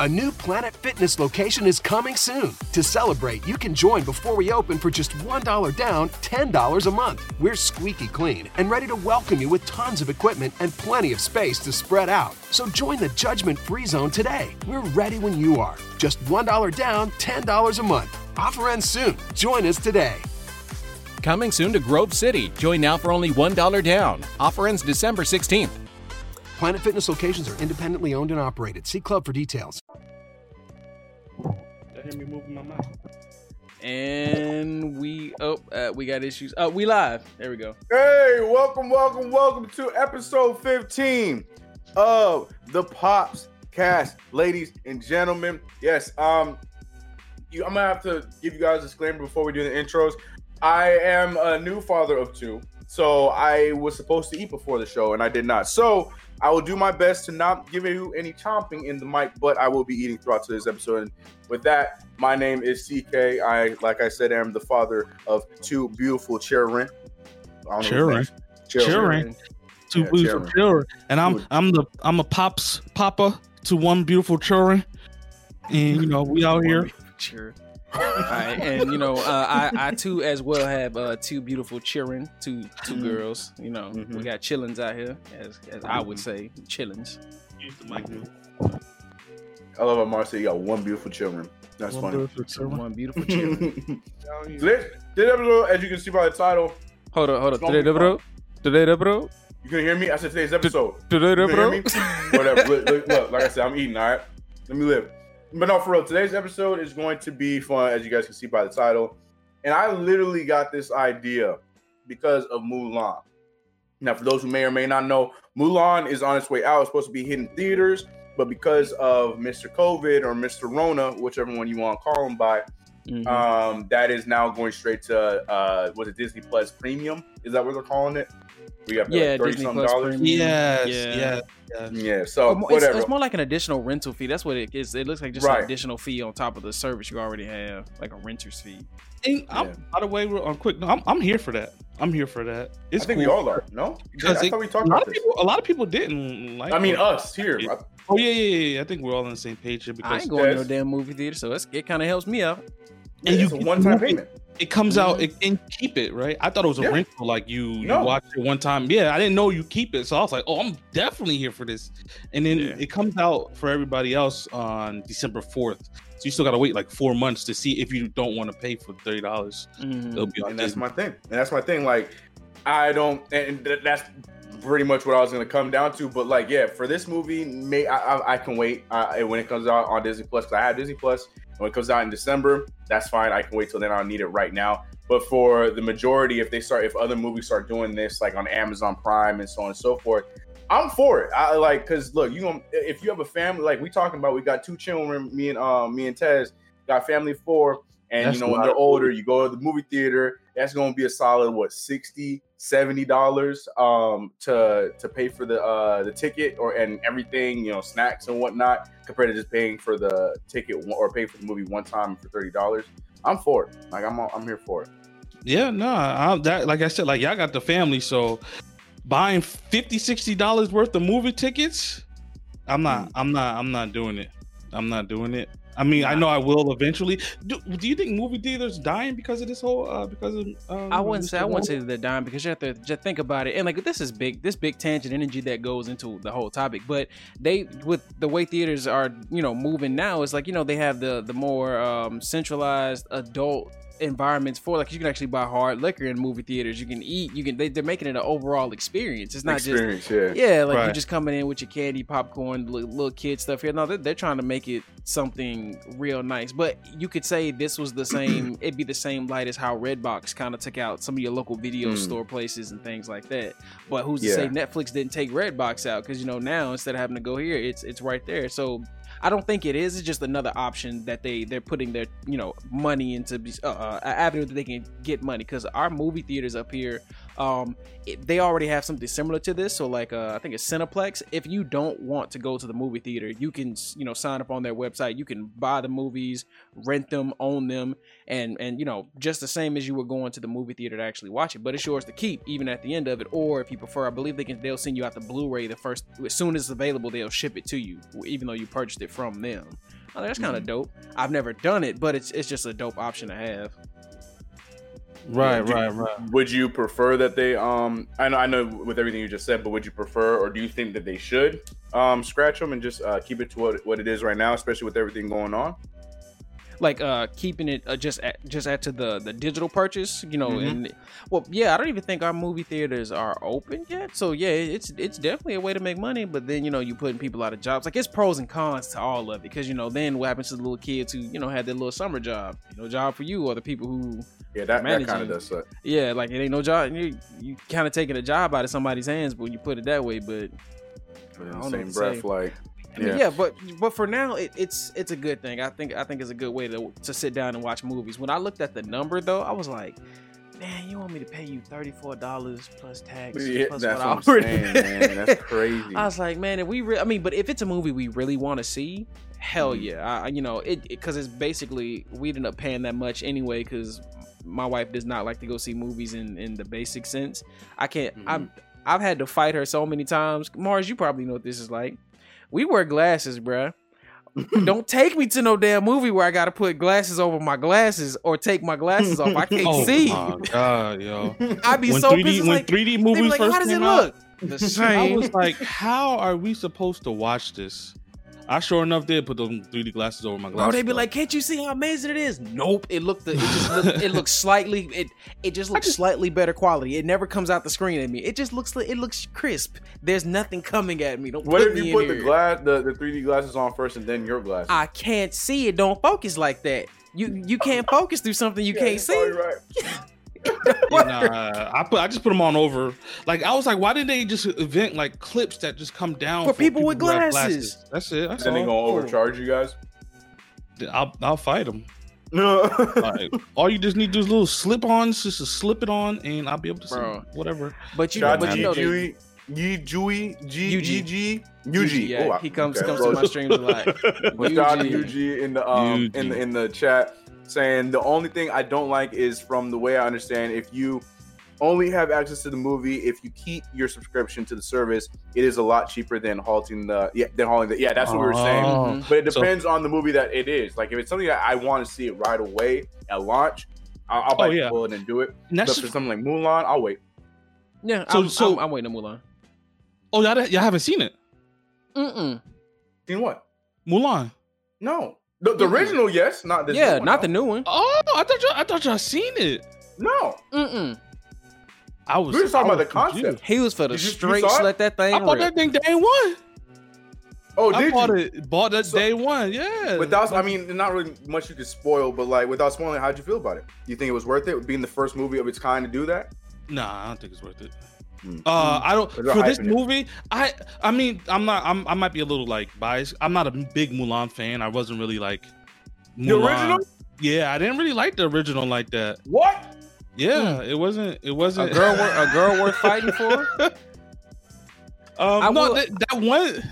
A new Planet Fitness location is coming soon. To celebrate, you can join before we open for just $1 down, $10 a month. We're squeaky clean and ready to welcome you with tons of equipment and plenty of space to spread out. So join the judgment free zone today. We're ready when you are. Just $1 down, $10 a month. Offer ends soon. Join us today. Coming soon to Grove City. Join now for only $1 down. Offer ends December 16th. Planet Fitness locations are independently owned and operated. See Club for details. And we oh uh, we got issues. Oh, we live. There we go. Hey, welcome, welcome, welcome to episode 15 of the Pops Cast, ladies and gentlemen. Yes, um, you, I'm gonna have to give you guys a disclaimer before we do the intros. I am a new father of two, so I was supposed to eat before the show and I did not. So I will do my best to not give you any chomping in the mic, but I will be eating throughout today's episode. And with that, my name is CK. I, like I said, am the father of two beautiful children. Children. Children. Two Yeah, beautiful children. children, and I'm I'm the I'm a pops papa to one beautiful children, and you know we out here. All right, and you know, uh, I I too as well have uh, two beautiful children, two two Mm-hmm. girls. You know, we Mhm. got chillins out here, as as I Mm-hmm. would say, chillins. I love how Marcy you got one beautiful children. That's One funny. beautiful children. One beautiful children. this, this episode, as you can see by the title, hold on, hold on. It's gonna be Today, bro. Today, bro. you can hear me. I said today's episode. Today, You can hear bro. Whatever. look, look, look, like I said, I'm eating. All right, let me live. But no, for real, today's episode is going to be fun, as you guys can see by the title. And I literally got this idea because of Mulan. Now, for those who may or may not know, Mulan is on its way out. It's supposed to be hitting theaters, but because of Mr. COVID or Mr. Rona, whichever one you want to call him by, Mhm. um, that is now going straight to uh, was it Disney Plus Premium? Is that what they're calling it? We got Yeah, like thirty Disney something Plus dollars. Yes, Yeah. yes, yes. Yeah, so it's, whatever. it's more like an additional rental fee. That's what it is. It looks like just Right. an additional fee on top of the service you already have, like a renter's fee. And I'm, Yeah. by the way, we're on quick. No, I'm, I'm here for that. I'm here for that. It's I think cool. we all are. No, Because I it- thought we a talked lot about of this. people. A lot of people didn't like. I mean, it. us here. I- Oh yeah, yeah, yeah, yeah. I think we're all on the same page here because I because ain't going to no damn movie theater, so it's, it kind of helps me out. And you it's a one-time movie- payment. It comes out Mhm. it, and keep it right. I thought it was a Yeah. rental, like you you No. watch it one time. Yeah, I didn't know you keep it, so I was like, oh, I'm definitely here for this. And then Yeah. it comes out for everybody else on December fourth. So you still got to wait like four months to see if you don't want to pay for thirty dollars. Mhm. On and that's my thing. And that's my thing. Like, I don't, and th- that's pretty much what I was gonna come down to. But like, yeah, for this movie, may I, I, I can wait uh, when it comes out on Disney Plus because I have Disney Plus. When it comes out in December, that's fine. I can wait till then. I don't need it right now. But for the majority, if they start, if other movies start doing this, like on Amazon Prime and so on and so forth, I'm for it. I like because look, you know, if you have a family, like we talking about, we got two children, me and um, me and Tez got family four, and That's you know when they're older, you go to the movie theater. That's going to be a solid what 60 70 dollars um to to pay for the uh the ticket or and everything you know snacks and whatnot compared to just paying for the ticket or pay for the movie one time for 30 dollars i'm for it like i'm i'm here for it Yeah, no, I, that like I said, like y'all got the family, so buying 50 dollars worth of movie tickets, I'm not, Mm. I'm not, I'm not doing it. I'm not doing it. I mean, I know I will eventually. Do, do you think movie theaters dying because of this whole uh because of um, I wouldn't say I wouldn't say they're dying because you have to just think about it. And like this is big, this big tangent energy that goes into the whole topic. But they with the way theaters are, you know, moving now, it's like you know they have the the more um, centralized adult environments for like you can actually buy hard liquor in movie theaters. You can eat. You can they, they're making it an overall experience. It's not just yeah yeah, like you're just coming in with your candy, popcorn, li- little kid stuff here. No, they're, they're trying to make it something real nice. But you could say this was the same. it'd be the same light as how Redbox kind of took out some of your local video Mm. store places and things like that. But who's to say Netflix didn't take Redbox out? Because you know now instead of having to go here, it's it's right there. So. I don't think it is. It's just another option that they they're putting their you know money into uh, uh, avenue that they can get money because our movie theaters up here Um, it, they already have something similar to this. So like, uh, I think it's Cineplex. If you don't want to go to the movie theater, you can you know sign up on their website. You can buy the movies, rent them, own them, and and you know just the same as you were going to the movie theater to actually watch it. But it's yours to keep even at the end of it. Or if you prefer, I believe they can they'll send you out the Blu-ray the first as soon as it's available. They'll ship it to you, even though you purchased it from them. Oh, that's kind of dope. I've never done it, but it's it's just a dope option to have. Right, Do- right, right. Would you prefer that they um I know I know with everything you just said, but would you prefer or do you think that they should um scratch them and just uh, keep it to what, what it is right now, especially with everything going on? Like uh keeping it uh, just at, just add to the the digital purchase you know Mhm. and well yeah i don't even think our movie theaters are open yet so yeah it's it's definitely a way to make money but then you know you putting people out of jobs like it's pros and cons to all of it because you know then what happens to the little kids who you know had their little summer job you know job for you or the people who Yeah, that, that kind of does suck. yeah like it ain't no job you you kind of taking a job out of somebody's hands when you put it that way but But in the same breath, say. like I mean, Yeah. yeah. but but for now, it, it's it's a good thing. I think I think it's a good way to to sit down and watch movies. When I looked at the number though, I was like, man, you want me to pay you thirty four dollars plus tax? yeah, plus that's what I'm saying, man. That's crazy. I was like, man, if we, re- I mean, but if it's a movie we really want to see, hell Mhm. yeah, I, you know, it because it's basically we'd end up paying that much anyway because my wife does not like to go see movies in in the basic sense. I can't. Mhm. I'm I've had to fight her so many times. Mars, you probably know what this is like. We wear glasses, bruh. Don't take me to no damn movie where I gotta put glasses over my glasses or take my glasses off. I can't Oh see. my god, yo! I'd be when so 3D pissed. When like, 3D movies like, first how does it came out, look? The I was like, how are we supposed to watch this? I sure enough did put those 3D glasses over my glasses. Bro, glasses. they'd be though. like, "Can't you see how amazing it is?" Nope. It looked. It just. Looked, it looks slightly. It. It just looks slightly better quality. It never comes out the screen at me. It just looks. It looks crisp. There's nothing coming at me. Don't what put if me you put the here. glass the, the 3D glasses on first and then your glasses? I can't see it. Don't focus like that. You you can't focus through something you Yeah, can't see. right. nah, I put I just put them on over. Like I was like, why didn't they just invent like clips that just come down For people with who have glasses. That's it. That's Then they all. gonna overcharge you guys. I'll I'll fight them. No. Like, all you just need to do those little slip-ons, just to slip it on, and I'll be able to see Bro. whatever. But you know, Shout but you to know, they- Yui, Yi Jui, G, Yuji, Yuji. yeah, Oh, he comes okay, comes to my streams a lot. Shout out to Yuji. Yuji in the um in the Yuji. in the chat saying the only thing I don't like is from the way I understand if you only have access to the movie if you keep your subscription to the service it is a lot cheaper than halting the yeah than hauling the yeah that's what we were saying Oh. Mm-hmm. but it So- depends on the movie that it is like if it's something that I want to see it right away at launch I'll, I'll Oh, yeah. the bullet and do it And but that's for something like Mulan I'll wait Yeah, So- I'm, so- I'm, I'm waiting on Mulan. oh y'all, y'all haven't seen it, Mm-mm. seen what Mulan. no the, the original yes not this Yeah, new one, not no. the new one. Oh, I thought y'all, I thought y'all seen it. no Mm-mm. I was. We were talking I about the was confused. concept. He was for the Did you- you straight saw it? let that thing I bought rip. that thing day one. oh I did bought you it. Bought that So- day one. Yeah. Without, I mean, not really much you could spoil, but like without spoiling, how'd you feel about it? You think it was worth it, being the first movie of its kind to do that? Nah, I don't think it's worth it. Hmm. Uh, I don't for this it. movie. I I mean, I'm not. I'm, I might be a little like biased. I'm not a big Mulan fan. I wasn't really like The original? Yeah, I didn't really like the original like that. What? Yeah, it wasn't. It wasn't. a girl, wor- a girl worth fighting for. um, I no, will- that, that one.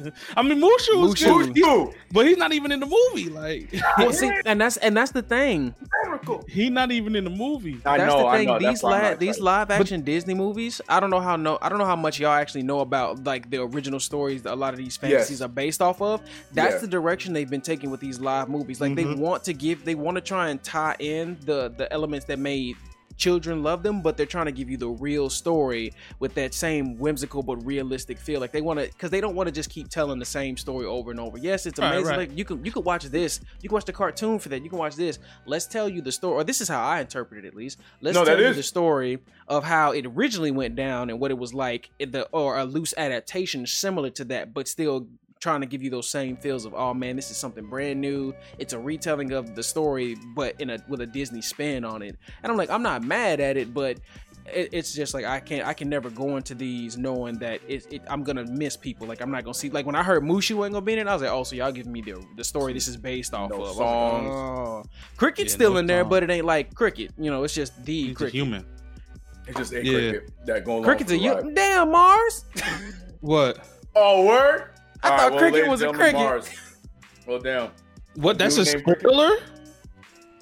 I mean, Mushu was Mushu. good, but he's not even in the movie. Like, Well, see, and that's and that's the thing. Miracle. he's not even in the movie. I that's know, the I know. These why I'm li- these live action Disney movies. I don't know how no. I don't know how much y'all actually know about like the original stories that a lot of these fantasies Yes. are based off of. That's Yeah. the direction they've been taking with these live movies. Like they Mhm. want to give. They want to try and tie in the the elements that made children love them but they're trying to give you the real story with that same whimsical but realistic feel. Like they want to because they don't want to just keep telling the same story over and over. Yes it's amazing. right. like you can you can watch this. You can watch the cartoon for that. You can watch this. Let's tell you the story or this is how i interpret it at least. Let's No, tell you is- the story of how it originally went down and what it was like in the or a loose adaptation similar to that but still trying to give you those same feels of oh man this is something brand new it's a retelling of the story but in a with a disney spin on it and i'm like i'm not mad at it but it, it's just like i can't i can never go into these knowing that it, it i'm gonna miss people like i'm not gonna see like when i heard mushu ain't gonna be in it i was like oh so y'all giving me the the story this is based off No of songs. like, oh. cricket's Yeah, still no in there songs. but it ain't like cricket you know it's just the He's a cricket human. It's just a Yeah. cricket that going along Cricket's a the you. Damn Mars. What? Oh, word! I All thought well, cricket ladies was a cricket. Mars. Well, damn. What? That's a New cricket. spoiler.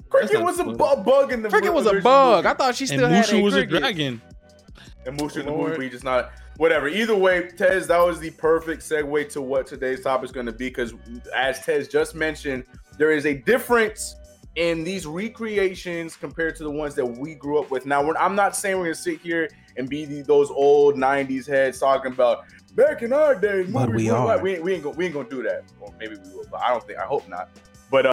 Cricket was a bu- bug in the Cricket was a bug. movie. I thought she And still had a cricket. And Mushu a was a dragon. and Mushu in the movie, just not whatever. Either way, Tez, that was the perfect segue to what today's topic is going to be because, as Tez just mentioned, there is a difference in these recreations compared to the ones that we grew up with. Now, we're, I'm not saying we're to sit here and be the, those old '90s heads talking about back in our day. But we are. like-" We, ain't- we ain't gonna we ain't gonna do that. Or maybe we will, but I don't think. I hope not. But uh,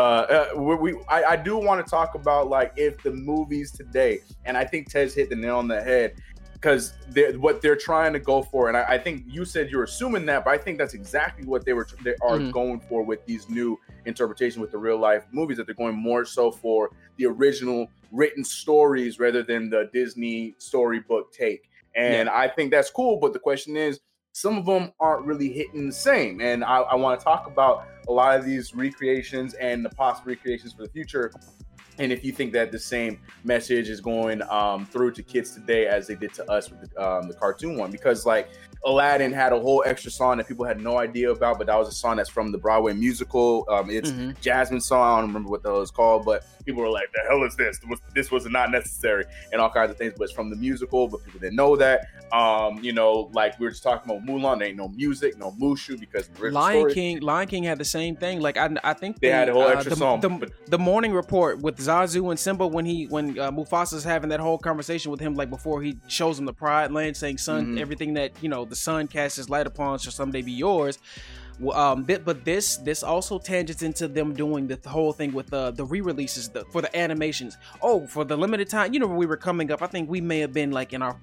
uh we, we I, I do want to talk about like if the movies today, and I think Tez hit the nail on the head because they're what they're trying to go for, and I, I think you said you're assuming that, but I think that's exactly what they were they are Mhm. going for with these new interpretations with the real life movies that they're going more so for the original written stories rather than the Disney storybook take. And I think that's cool, but the question is, some of them aren't really hitting the same. And I, I want to talk about a lot of these recreations and the possible recreations for the future. And if you think that the same message is going um, through to kids today as they did to us with the, um, the cartoon one, because like Aladdin had a whole extra song that people had no idea about, but that was a song that's from the Broadway musical. Um, it's Mhm. Jasmine song. I don't remember what the hell it's called, but people were like, "The hell is this? This was not necessary," and all kinds of things. But it's from the musical, but people didn't know that. Um, you know, like we were just talking about Mulan. There ain't no music, no Mushu because Lion story, King, Lion King had the same thing. Like I, I think They had a whole uh, extra the, song, The, but- the Morning Report with Zazu and Simba when he when uh, Mufasa's having that whole conversation with him, like before he shows him the Pride Land, saying, "Son, Mhm. everything that you know the sun casts his light upon shall someday be yours." Um, thi- but this this also tangents into them doing the whole thing with uh, the re-releases the, for the animations. Oh, for the limited time, you know, when we were coming up, I think we may have been like in our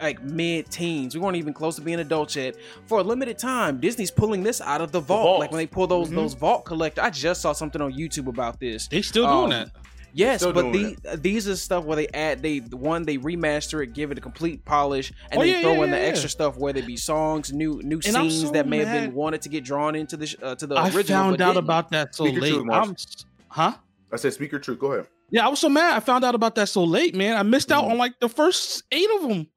like mid-teens. We weren't even close to being adults yet. For a limited time, Disney's pulling this out of the vault. vault. Like when they pull those Mhm. those vault collector. I just saw something on YouTube about this. They still Um, doing that. Yes, but doing the, these are stuff where they add they one they remaster it, give it a complete polish, and Oh, they yeah, throw yeah, in the yeah, extra stuff where they be songs, new new And scenes so that may have been wanted to get drawn into the uh, to the I original. found out didn't. about that so Speak your late. truth, I'm, huh? I said, "Speak your truth." Go ahead. Yeah, I was so mad. I found out about that so late, man. I missed out Mhm. on like the first eight of them.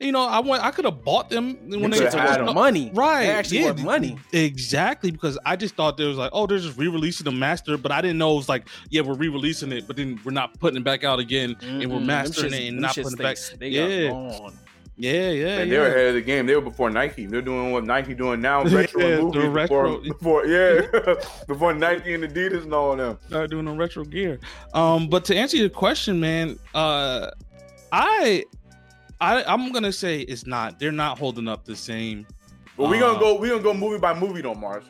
You know, I went. I could have bought them when they could've first had Worth them. money, Right, They're actually yeah, money. Exactly, because I just thought there was like, oh, they're just re-releasing the master, but I didn't know it was like, yeah, we're re-releasing it, but then we're not putting it back out again, and we're mastering shits- it and not putting it back. They Yeah. got gone. Yeah, yeah, And yeah. they were ahead of the game. They were before Nike. They're doing what Nike doing now. Retro Yeah, the movies retro- before, before yeah, before Nike and Adidas and all of them. Start doing the retro gear. Um, but to answer your question, man, uh, I, I, I'm gonna say it's not. They're not holding up the same. But we gonna Uh, go. We gonna go movie by movie though, Mars.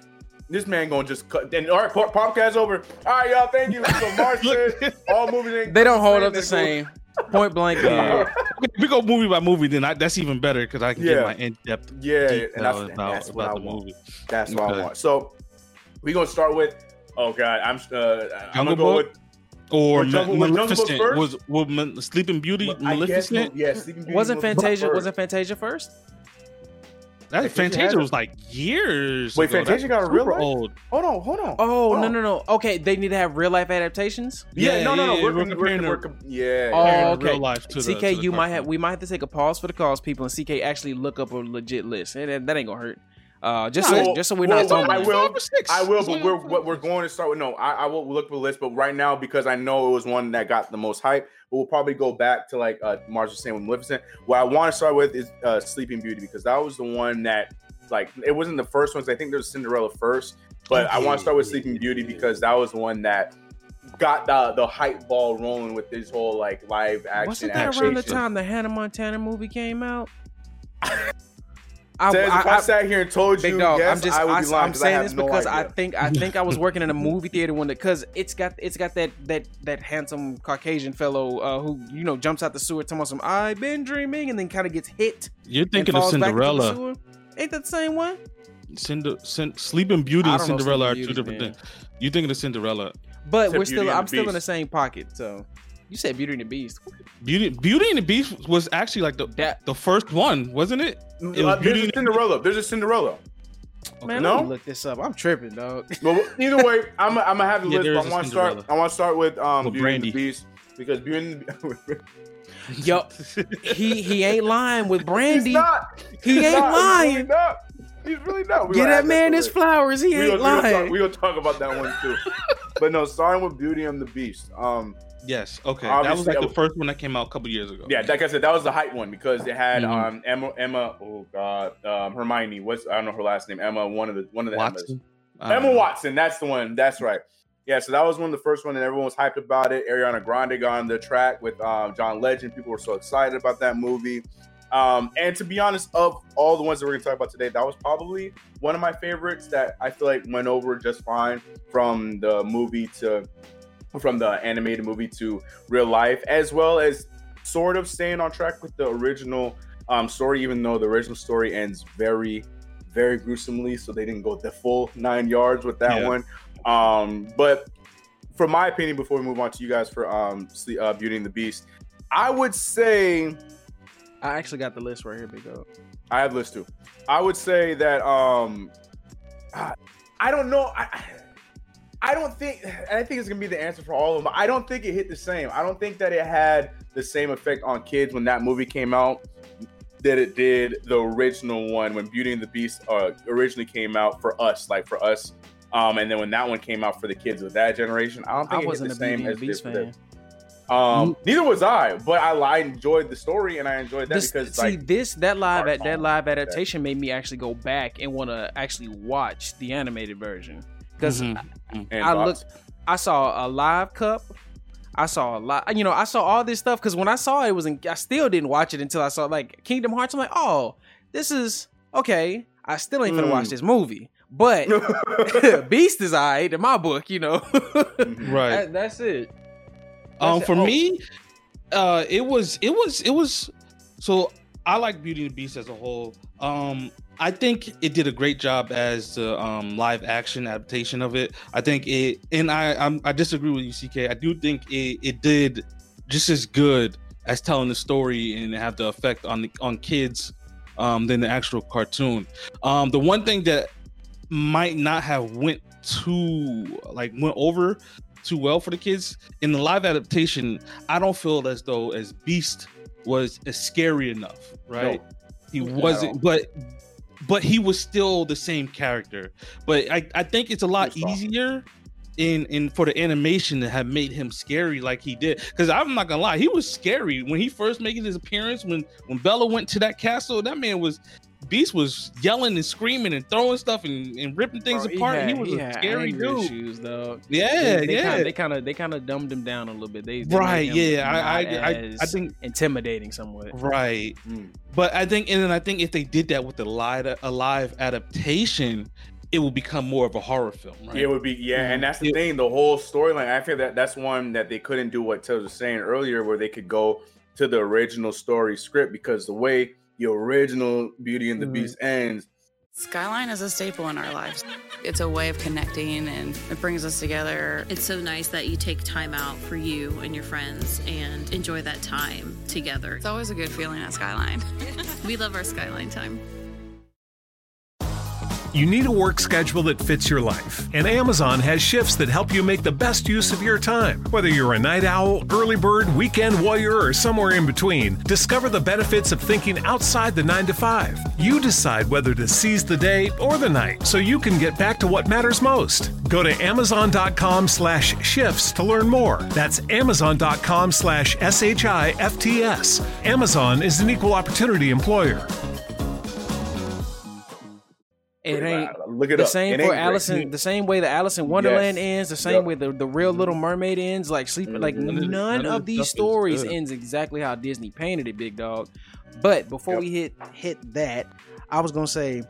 This man gonna just cut. And all right, pop- podcast over. All right, y'all. Thank you. So Mars said all movies ain't They don't hold up They the go- same. Point blank. Yeah. we go movie by movie, then I, that's even better because I can Yeah. get my in-depth Yeah, detail and that's, about, that's what I about the want. movie. That's what Okay. I want. So we gonna start with. Oh God, I'm. Uh, I'm gonna go Book? with. Or Was Ma- Jungle- was Jungle Maleficent was, was Sleeping Beauty I guess, Maleficent. yeah, Wasn't was Fantasia? first. Wasn't Fantasia first? That Fantasia had Fantasia it. was like years. Wait, ago. Fantasia That's got a real life? old. Hold on, hold on. Oh hold no on. no no. Okay, they need to have real life adaptations. Yeah, Yeah, no, no, no. yeah, we're, we're we're, comparing we're, the- com- yeah. Oh, yeah. Real okay. life to the- CK, to the you might have we might have to take a pause for the cause people, and CK actually look up a legit list. That, that ain't gonna hurt. Uh, just Well, so just so we're well, not well, I will. Five or six. I will, but we're what we're going to start with. No, I, I will look for the list, but right now because I know it was one that got the most hype, but we'll probably go back to like uh, Mars was saying with Maleficent. What I want to start with is uh, Sleeping Beauty because that was the one that like it wasn't the first ones. I think there's Cinderella first, but I want to start with Sleeping Beauty because that was the one that got the the hype ball rolling with this whole like live action. Wasn't that around the time the Hannah Montana movie came out? I, Says, if I, I- I- sat here and told you, dog, yes, I'm just I would I, be lying am 'cause I saying have this no because I think I think I was working in a movie theater one because it's got it's got that that that handsome Caucasian fellow uh, who you know jumps out the sewer talking about some I've been dreaming and then kind of gets hit. You're thinking of falls back into the Cinderella. Ain't that the same one? Cinder, Cin- Sleeping Beauty and don't Cinderella are two Beauty, different man. things. You thinking of Cinderella? But Except we're Beauty still I'm the still in the same pocket. So you said Beauty and the Beast. Beauty, Beauty and the Beast was actually like the That the first one, wasn't it? It was Uh, Beauty there's a and the Cinderella. There's a Cinderella. Man, No? let me look this up. I'm tripping, dog. Well, either way, I'm, I'm gonna have the Yeah, list. there But is want to start. I want to start with um With Beauty and the Beast because Beauty and the Yo, he he ain't lying with Brandy. He's not. He He's ain't not. He's lying. really not. He's really not. We Get gonna that man to his flowers. He We ain't gonna, we gonna talk, lying. we gonna talk about that one too. but no, starting with Beauty and the Beast. Um, Yes. Okay. that was Obviously, like the first one that came out a couple years ago. yeah, like I said, that was the hype one because it had Mhm. um Emma Emma. Oh God, um, Hermione. What's I don't know her last name. Emma. One of the one of the Watson. Don't Emma know. Watson, that's the one. That's right. Yeah, so that was one of the first one, and everyone was hyped about it. Ariana Grande got on the track with um, John Legend. People were so excited about that movie. Um, and to be honest, of all the ones that we're gonna talk about today, that was probably one of my favorites that I feel like went over just fine from the movie to from the animated movie to real life, as well as sort of staying on track with the original um, story, even though the original story ends very, very gruesomely. So they didn't go the full nine yards with that Yeah. one. Um, but from my opinion, before we move on to you guys for um, uh, Beauty and the Beast, I would say I actually got the list right here, big. I have list too. I would say that um I, I don't know. I I don't think I think it's gonna be the answer for all of them. I don't think it hit the same. I don't think that it had the same effect on kids when that movie came out that it did the original one when Beauty and the Beast uh, originally came out for us, like for us. Um, and then when that one came out for the kids of that generation, I don't I think it wasn't hit the same Beauty as Beast did fan. Um, neither was I, but I, I enjoyed the story and I enjoyed that This, because see like this that live at that live adaptation made me actually go back and want to actually watch the animated version because Mhm. and I thoughts? looked, I saw a live cup. I saw a lot, you know, I saw all this stuff because when I saw it, it was in, I still didn't watch it until I saw like Kingdom Hearts. I'm like, oh, this is okay. I still ain't gonna Mm. watch this movie, but Beast is alright in my book, you know. Right. That- that's it. Um, That's for. Oh. me, uh, it was it was it was. So I like Beauty and the Beast as a whole. Um, I think it did a great job as the um, live action adaptation of it. I think it, and I I'm, I disagree with you, CK. I do think it it did just as good as telling the story and have the effect on the on kids um, than the actual cartoon. Um, the one thing that might not have went too like went over too well for the kids in the live adaptation i don't feel as though as beast was as scary enough right he at all. wasn't but but he was still the same character. But i i think it's a lot easier in in for the animation to have made him scary like he did. Because i'm not gonna lie he was scary. When he first making his appearance when when bella went to that castle that man was beast was yelling and screaming and throwing stuff and, and ripping things Bro, apart he, had- was a had scary anger dude issues, though. yeah they, they yeah Kinda, they kind of they kind of dumbed him down a little bit. They, they Right, yeah, I- I- I- I think- intimidating somewhat. right Mm. but i think and then i think if they did that with the live a live adaptation it will become more of a horror film right It would be yeah, and that's the Yeah. thing. The whole storyline. I feel that that's one that they couldn't do what Taylor was saying earlier, where they could go to the original story script because the way the original Beauty and the Mhm. Beast ends, Skyline is a staple in our lives. It's a way of connecting and it brings us together. It's so nice that you take time out for you and your friends and enjoy that time together. It's always a good feeling at Skyline. We love our Skyline time. You need a work schedule that fits your life, and Amazon has shifts that help you make the best use of your time. Whether you're a night owl, early bird, weekend warrior, or somewhere in between, discover the benefits of thinking outside the 9 to 5. You decide whether to seize the day or the night so you can get back to what matters most. Go to amazon.com slash shifts to learn more. That's amazon.com slash S-H-I-F-T-S. Amazon is an equal opportunity employer. It ain't look it the up. same It for ain't great. Allison. The same way the Alice in Wonderland Yes. ends. The same Yep. way the, the real Little Mermaid ends. Like sleeping. Like Mhm. None of none, of of these stories ends exactly how Disney painted it, big dog. But before Yep. we hit hit that, I was gonna say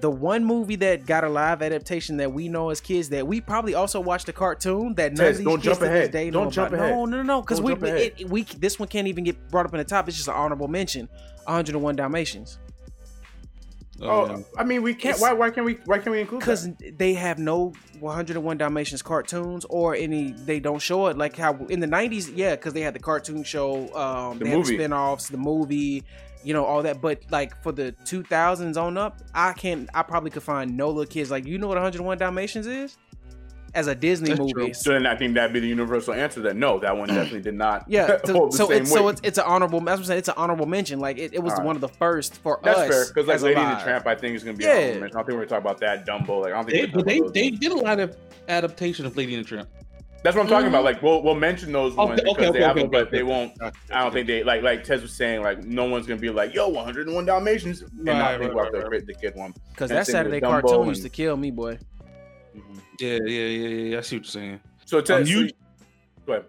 the one movie that got a live adaptation that we know as kids that we probably also watched the cartoon that none Tess, of these don't kids jump ahead. day Don't jump about. ahead. No, no, no, because we, it, we this one can't even get brought up in the top. It's just an honorable mention. 101 Dalmatians. Oh, yeah. I mean, we can't. Why? Why can't we? Why can't we include because they have no 101 Dalmatians cartoons or any. They don't show it like how in the 90s. Yeah, because they had the cartoon show, um, The they movie. had the spin-offs, the movie, you know, all that. But like for the 2000s on up, I can't. I probably could find no little kids like you know what 101 Dalmatians is as a Disney That's movie. true. So then I think that'd be the universal answer. That no, that one definitely did not. Yeah, hold so, the so same it's so it's, it's an honorable. That's what I'm saying. It's an honorable mention. Like it, it was Alright. one of the first for That's us. fair because like Lady and the live. Tramp, I think is gonna be. Yeah. mention. I don't think we're gonna talk about that. Dumbo, like I don't think. They, but they, gonna talk about they those. did a lot of adaptation of Lady and the Tramp. That's what I'm talking about. Like we'll we'll mention those Mm-hmm. Okay, ones okay, because okay, they have okay, them, but they won't. I don't think they like like Tez was saying. Like no one's gonna be like, "Yo, 101 Dalmatians," and Right, not think right, about right, the, the kid one. Because that Saturday cartoon and- used to kill me, boy. Yeah, yeah, yeah, yeah. I see what you're saying. So Tez, Um, so you- you, go ahead.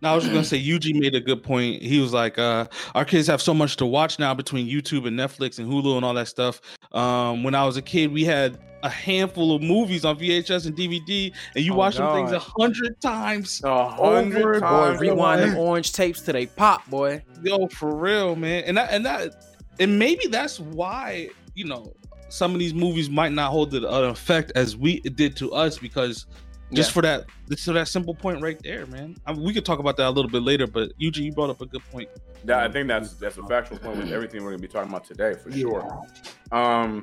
Now I was just gonna say UG made a good point. He was like, uh, our kids have so much to watch now between YouTube and Netflix and Hulu and all that stuff. Um, when I was a kid, we had a handful of movies on VHS and DVD, and you Oh, watch them things a hundred times. A hundred and Boy, times. rewind them orange tapes to they pop, boy. Yo, for real, man. And that and that and maybe that's why, you know, some of these movies might not hold the uh, effect as we it did to us because just Yeah. for that just for that simple point right there, man. I mean, we could talk about that a little bit later, but UG, you brought up a good point. That, I think that's that's a factual point with everything we're gonna be talking about today for sure. Um,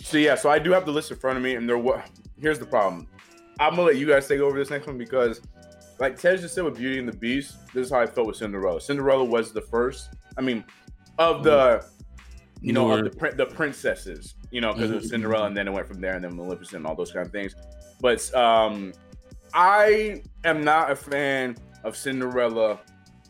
so yeah, so I do have the list in front of me, and there. What here's the problem. I'm gonna let you guys take over this next one because, like Ted just said with Beauty and the Beast, this is how I felt with Cinderella. Cinderella was the first. I mean, of the you know of the the princesses, you know, because it was Mhm. Cinderella, and then it went from there, and then Maleficent, and all those kind of things. But um, I am not a fan of Cinderella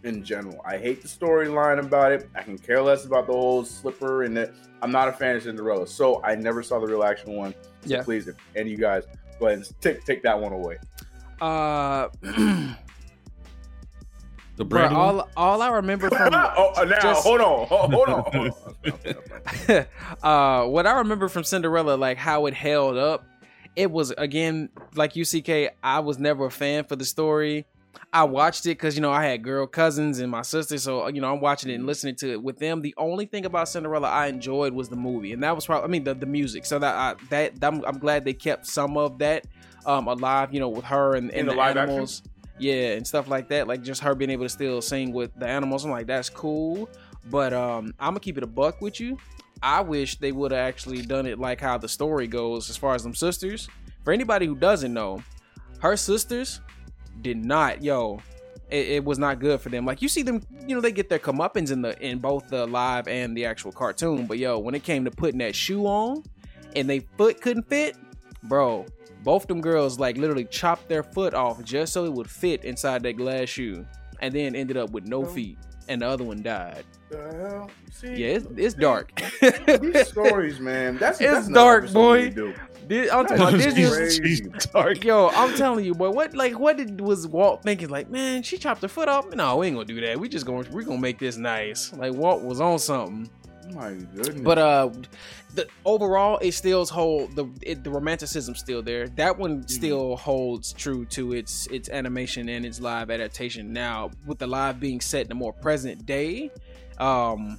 in general. I hate the storyline about it. I can care less about the whole slipper and it. I'm not a fan of Cinderella, so I never saw the real action one. So Yeah. please, if any of you guys go ahead and take take that one away. Uh, The one? all all I remember from oh, uh, now just- hold on, hold on. Hold on. uh, what I remember from Cinderella, like how it held up, it was again like UCK. I was never a fan for the story. I watched it because you know I had girl cousins and my sister, so you know I'm watching it and listening to it with them. The only thing about Cinderella I enjoyed was the movie, and that was probably I mean the, the music. So that I, that I'm, I'm glad they kept some of that um alive. You know, with her and, and the the, live action? Yeah, and stuff like that. Like just her being able to still sing with the animals. I'm like, that's cool. But um, I'm gonna keep it a buck with you. I wish they would have actually done it like how the story goes as far as them sisters. For anybody who doesn't know, her sisters did not, yo, it, it was not good for them. Like you see them, you know, they get their comeuppance in the in both the live and the actual cartoon. But yo, when it came to putting that shoe on and they foot couldn't fit, bro, both them girls like literally chopped their foot off just so it would fit inside that glass shoe, and then ended up with no feet, and the other one died. The hell? See, Yeah, it's, it's dark. These stories, man. That's It's that's dark, boy. This- I'm talking about this is crazy. dark. Yo, I'm telling you, boy. What like what did was Walt thinking? Like, man, she chopped her foot off. No, we ain't gonna do that. We just gonna we gonna make this nice. Like Walt was on something. My goodness. But uh, the overall it still hold the it, the romanticism still there. That one still holds true to its its animation and its live adaptation. Now with the live being set in a more present day, um.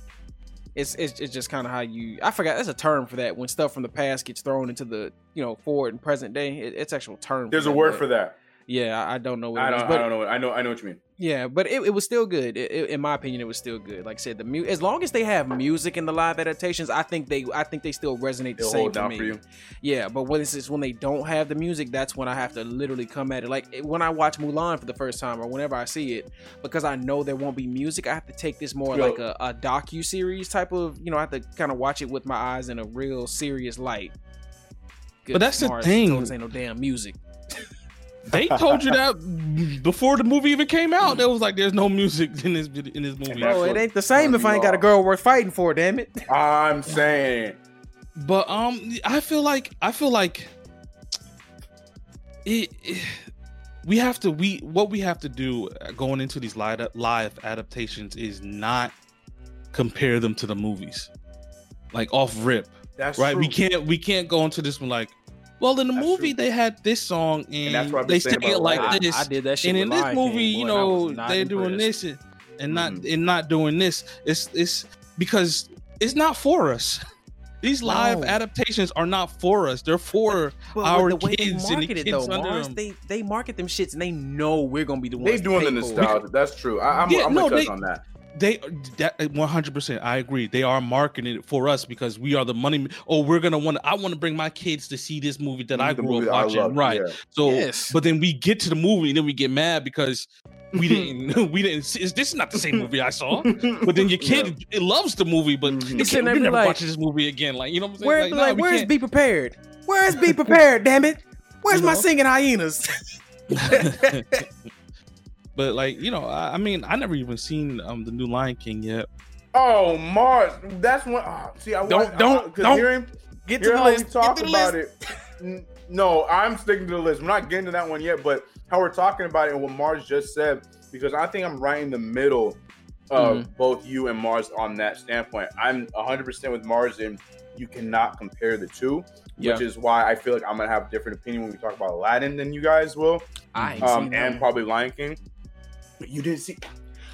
It's, it's, it's just kind of how you I forgot there's a term for that when stuff from the past gets thrown into the you know forward and present day it, it's actual term there's a that, word for that. Yeah, I, I don't know what I don't. but I don't know. I know. I know what you mean. yeah, but it, it was still good. It, it- in my opinion, it was still good. Like I said, the mu- as long as they have music in the live adaptations, I think they I think they still resonate the They'll same hold for me. for you. Yeah, but when it's just when they don't have the music, that's when I have to literally come at it. Like it- when I watch Mulan for the first time, or whenever I see it, because I know there won't be music, I have to take this more Yo. like a, a docu series type of. You know, I have to kind of watch it with my eyes in a real serious light. But that's the Mars, thing. Notice ain't no damn music. They told you that before the movie even came out. They was like, "There's no music in this in this movie." That's Bro, what it ain't the same if I ain't got a girl worth fighting for. Damn it. I'm saying. But um, I feel like I feel like it, it- we have to we what we have to do going into these live live adaptations is not compare them to the movies, like off rip, That's right? We can't we can't go into this one like, well, in the That's sang true. they had this song and, that's what I've been they saying sang it like Lion. this. I, I did that shit. and in this Lion movie, King, you boy, and know, they're doing this and, and not Mhm. and not doing this. It's it's because it's not for us. These live No. adaptations are not for us. They're for But our the way they kids and the market it, kids though, under Mars, them. they they market them shits and they know we're gonna be the ones. They to doing the pay for nostalgia. That's true. I, I'm, Yeah, I'm no, with they- on that. They that 100. percent I agree. They are marketing it for us because we are the money. Oh, we're gonna want. I want to bring my kids to see this movie that I grew up watching. love, right. yeah. So, Yes. but then we get to the movie and then we get mad because we didn't. we didn't. See, this is not the same movie I saw. But then your kid it loves the movie, but Mhm. you He's sitting can't, there you're be never like, watching this movie again. Like you know what I'm saying? Where, nah, like, we where's be prepared? Where's be prepared? damn it! Where's You my know? singing hyenas? But like you know, I, I mean, I never even seen um the new Lion King yet. Oh, Mars. That's one. Oh, see, I Don't- want- don't- 'cause don't. Hearing, Get to hearing the list. we talk the about list. it. No, I'm sticking to the list. We're not getting to that one yet, but how we're talking about it and what Mars just said, because I think I'm right in the middle of Mm-hmm. both you and Mars on that standpoint. I'm 100% with Mars, and you cannot compare the two, Yeah. which is why I feel like I'm gonna have a different opinion when we talk about Aladdin than you guys will, I um, and probably Lion King. But you didn't see.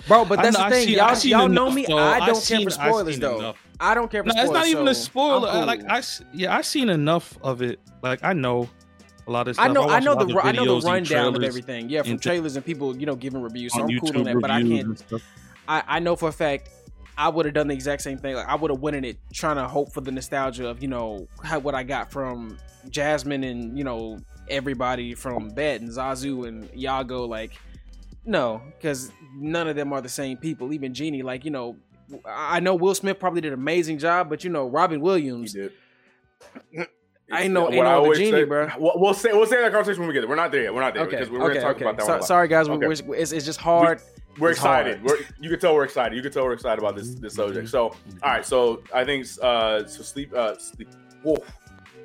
bro. But that's know, the thing, seen- y'all, y'all know enough, me. though. I I don't seen- care for spoilers though. enough. I don't care for No, spoilers. it's not even a spoiler. I'm uh, I, like cool. Yeah, I seen enough of it. Like I know a lot of stuff. I know, I watch a know the, of I know the rundown of everything. Yeah, from and- trailers and people, you know, giving reviews. So I'm YouTube cool on that, but I can't. I, I know for a fact I would have done the exact same thing. Like I would have went in it trying to hope for the nostalgia of you know how, what I got from Jasmine and you know everybody from Bet and Zazu and Iago. Like no, because none of them are the same people. Even Genie, like you know, I know Will Smith probably did an amazing job, but you know Robin He Williams. did. I ain't What ain't other always genie, say- bro. We'll, we'll say we'll say that conversation when we get there. We're not there yet. We're not there Okay, because we're okay, going to talk okay. about that. So- one. sorry guys, Okay. we're, it's, it's just hard. We're It's excited. hard. We're, you can tell we're excited. You can tell we're excited about this this subject. So, all right. So I think uh, so sleep uh, sleep.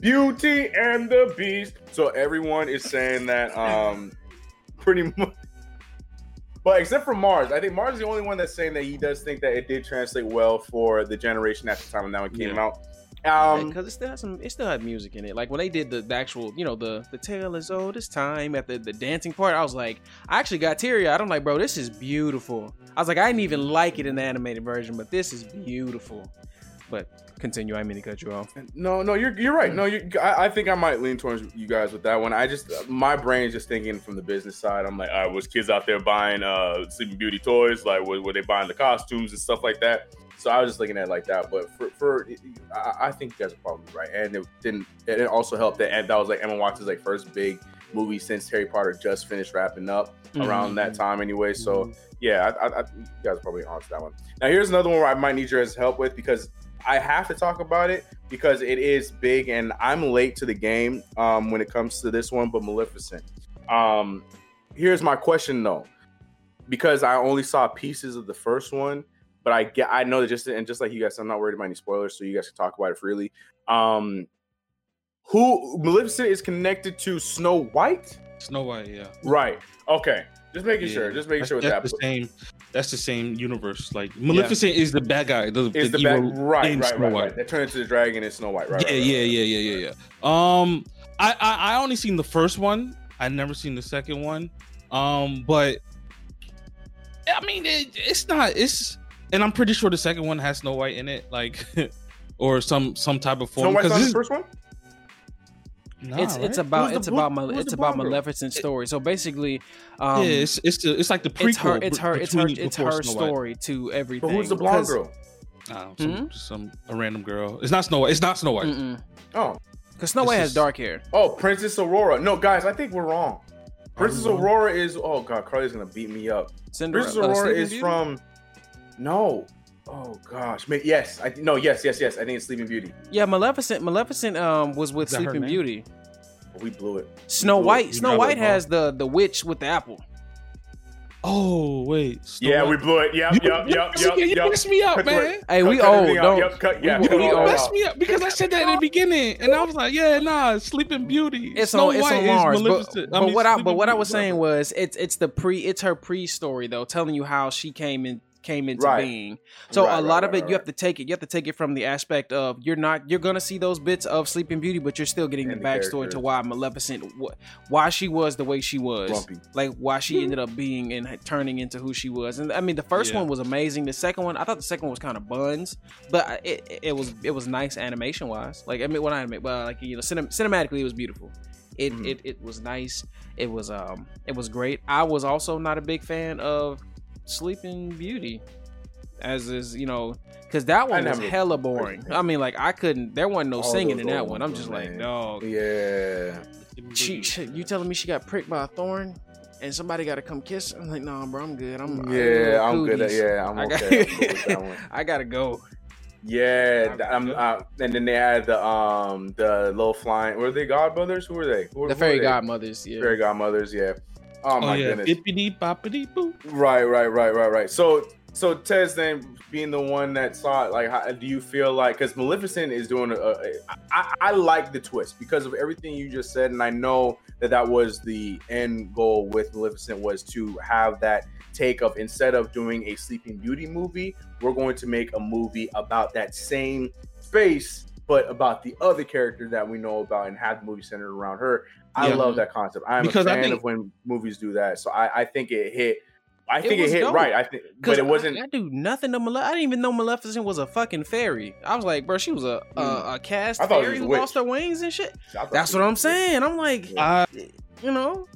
Beauty and the Beast. So everyone is saying that um, pretty much. But except for Mars, I think Mars is the only one that's saying that he does think that it did translate well for the generation at the time when that one came Yeah. out. Um, because it still has some, it still had music in it. Like when they did the, the actual, you know, the the tale is old as time at the the dancing part, I was like, I actually got teary eyed. I'm like, bro, this is beautiful. I was like, I didn't even like it in the animated version, but this is beautiful. But continue. I mean to cut you off. No, no, you're you're right. No, you. I, I think I might lean towards you guys with that one. I just my brain is just thinking from the business side. I'm like, all right, was kids out there buying uh Sleeping Beauty toys? Like, were, were they buying the costumes and stuff like that? So I was just looking at it like that. But for for I, I think you guys are probably right, and it didn't. It also helped that and that was like Emma Watson's like first big movie since Harry Potter just finished wrapping up around that time anyway. So yeah, I, I, I, you guys are probably on to that one. Now here's another one where I might need your help with because I have to talk about it because it is big and I'm late to the game um, when it comes to this one. But Maleficent. Um, here's my question though, because I only saw pieces of the first one, but I get I know that just and just like you guys, I'm not worried about any spoilers, so you guys can talk about it freely. Um, who Maleficent is connected to Snow White? Snow White, yeah. Right. Okay. Just making Yeah. sure. Just making That's- sure with that's that. the same. That's the same universe. Like Maleficent is the bad guy. The, Is the, the evil right, right, right, right. That turned into the dragon in Snow White, right? yeah, right, yeah, right. yeah, yeah, yeah, yeah. Um, I, I I only seen the first one. I never seen the second one. Um, but I mean, it, it's not. It's and I'm pretty sure the second one has Snow White in it, like or some some type of Snow form. White's not the first one. Nah, it's it's about Who's the it's blue- about Male- who's it's about blonde girl? Maleficent's story. So basically, um, yeah, it's it's the, it's like the prequel. it's her it's her it's her it's her story to everything. But who's the blonde 'Cause- girl? Nah, some, Hmm? some a random girl. It's not Snow White. It's not Snow White. Mm-mm. Oh, Cause Snow This White has dark hair. oh, Princess Aurora. No, guys, I think we're wrong. Princess wrong? Aurora is. Oh God, Carly's gonna beat me up. Cinderella. Princess uh, Aurora Sleeping is Beauty? from. No. Oh gosh. Ma- Yes. I no. Yes. Yes. Yes. I think it's Sleeping Beauty. Yeah, Maleficent. Maleficent um was with Is that her Sleeping? Beauty. We blew it. Snow blew. White. We Snow White has the the witch with the apple. Oh wait. Snow Yeah, White- we blew it. Yep. You- Yep. you- Yep. Yep. you Yep. messed me up, Cut man. word. Hey, Cut- we cut old. Don't- Yep. Cut. Yeah. we- cut we it old. messed me up because I said that in the beginning, and I was like, "Yeah, nah, Sleeping Beauty." It's Snow on it's White on is Mars. But, Maleficent. but mean, what I but what I was saying was it's it's the pre it's her pre story though, telling you how she came in came into Right. being. So Right, a right, lot of right, it you have to take it. You have to take it from the aspect of you're not you're gonna see those bits of Sleeping Beauty, but you're still getting And the the backstory to why Maleficent, wh- why she was the way she was, Grumpy. like why she ended up being and turning into who she was. And I mean, the first Yeah. one was amazing. The second one, I thought the second one was kind of buns, but it, it, it was it was nice animation wise. Like I mean, what I admit, well, like you know, cinem- cinematically, it was beautiful. It, Mhm. it it was nice. It was um it was great. I was also not a big fan of Sleeping Beauty, as is you know, because that one was never- hella boring. I mean, like I couldn't. There wasn't no singing in that one. I'm just like, man. dog. Yeah. She, she- you telling me she got pricked by a thorn, and somebody got to come kiss? I'm like, nah, bro, I'm good. I'm I Yeah, I'm good. At, yeah, I'm okay. I'm good with that one. I gotta go. Yeah, I'm, uh, and then they had the um the little flying. Were they godmothers? Who were they? Who, The who fairy they? godmothers. Yeah. Fairy godmothers. Yeah. Oh Oh, my yeah, goodness. bippity boppity boo. Right, right, right, right, right. So, so Tez then being the one that saw it, like, how, do you feel like because Maleficent is doing a, a I, I like the twist because of everything you just said, and I know that that was the end goal with Maleficent was to have that take of instead of doing a Sleeping Beauty movie, we're going to make a movie about that same space, but about the other character that we know about and have the movie centered around her. I Yeah. love that concept. I'm Because a I fan think- of when movies do that. So I, I think it hit. I think it, was hit dope. right. I think, but it wasn't. I, I do nothing to Male- I didn't even know Maleficent was a fucking fairy. I was like, bro, she was a a, a cast. I thought it fairy who lost her wings and shit. That's what I'm was- saying. I'm like, I you know,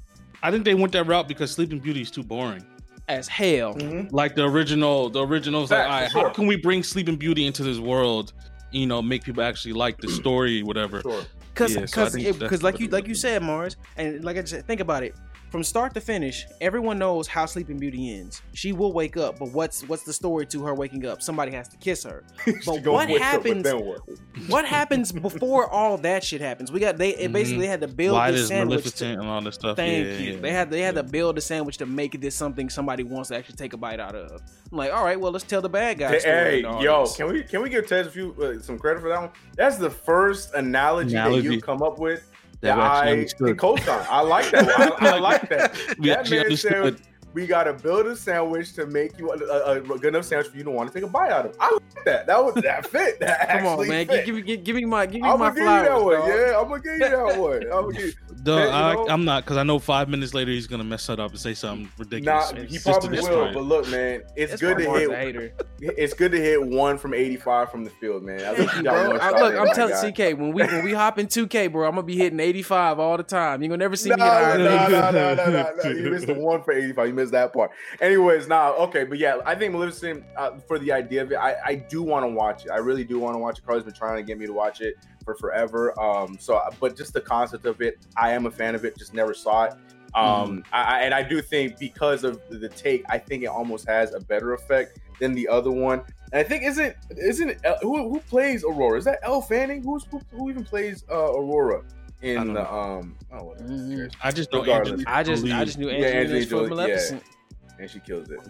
I think they went that route because Sleeping Beauty is too boring. as hell. Mhm. Like the original, the original's like, Facts, all right, for sure. how can we bring Sleeping Beauty into this world? You know, make people actually like the story, whatever. Sure. Cause, Yeah, so cause, it- cause like you, like you said, Mars, and like I said, think about it. From start to finish, everyone knows how Sleeping Beauty ends. She will wake up, but what's what's the story to her waking up? Somebody has to kiss her. But what wake up, but happens? what? What happens before all that shit happens? We got they it basically they had to build Why this sandwich. To, Maleficent and all this stuff? thank Yeah, you. yeah, they had they had yeah. to build a sandwich to make this something somebody wants to actually take a bite out of. I'm like, all right, well, let's tell the bad guy. Hey, hey, yo, this. can we can we give Tez a few uh, some credit for that one? That's the first analogy, that you've come up with That that we actually I understood. co-sign. I like that. I, I like that. We that actually man understood. said we got to build a sandwich to make you a, a, a good enough sandwich for you to want to take a bite out of. I like that. That was that fit. That Come on, man, fit. give, give, me give me my give me I'm my gonna give you flowers. that one. Yeah, I'm gonna give you that one. I'm gonna give you. The, Man, you I, know- I'm not because I know five minutes later he's gonna mess it up and say something ridiculous. Nah, he probably will. it. But look, man, it's That's good to hit. hater. It's good to hit one from 85 from the field, man. I think you got bro, I, look, I'm telling. CK when we when we hop in 2K, bro, I'm gonna be hitting 85 all the time. You're gonna never see No, me hit higher no, than no, 85. no, no, no, no. You missed the one for 85. You missed that part. Anyways, now, okay, but yeah, I think Maleficent, uh, for the idea of it, I, I do want to watch it. I really do want to watch it. Carly's been trying to get me to watch it for forever. Um, so, but just the concept of it, I am a fan of it. Just never saw it. Um, I, I, and I do think because of the, take, I think it almost has a better effect than the other one. And I think isn't isn't El- who who plays Aurora? Is that Elle Fanning? Who's who, who even plays uh, Aurora in the know. um? Oh, whatever. Who Mhm. I just know Regardless. Angelina I just I just knew Yeah, Angelina Angelina was from Jolie, yeah. And she kills it.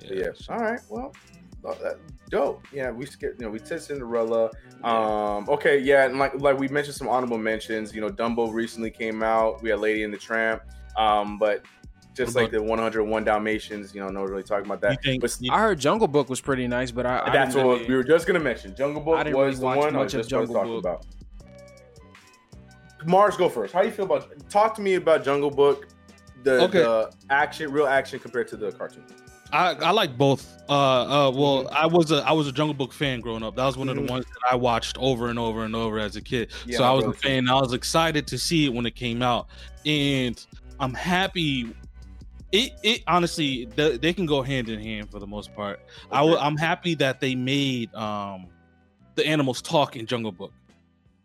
Yeah, Yeah. All right. Well, uh, that- dope. Yeah, we skipped. You know, we said Cinderella. Um. Okay. Yeah. And like like we mentioned some honorable mentions. You know, Dumbo recently came out. We had Lady in the Tramp. Um. But just like the 101 Dalmatians, you know, no really talking about that. Think- but I heard Jungle Book was pretty nice, but I, I that's what really- we were just gonna mention. Jungle Book I didn't was really the watch one I much was of just Jungle talk Book. about. Mars, go first. How do you feel about? Talk to me about Jungle Book. The, Okay. the action, real action compared to the cartoon. I, I like both. Uh, uh, well, I was a I was a Jungle Book fan growing up. That was one of the ones that I watched over and over and over as a kid. Yeah, so I was a brother too. fan. I was excited to see it when it came out, and I'm happy. It it honestly they, they can go hand in hand for the most part. I w- I'm happy that they made um the animals talk in Jungle Book.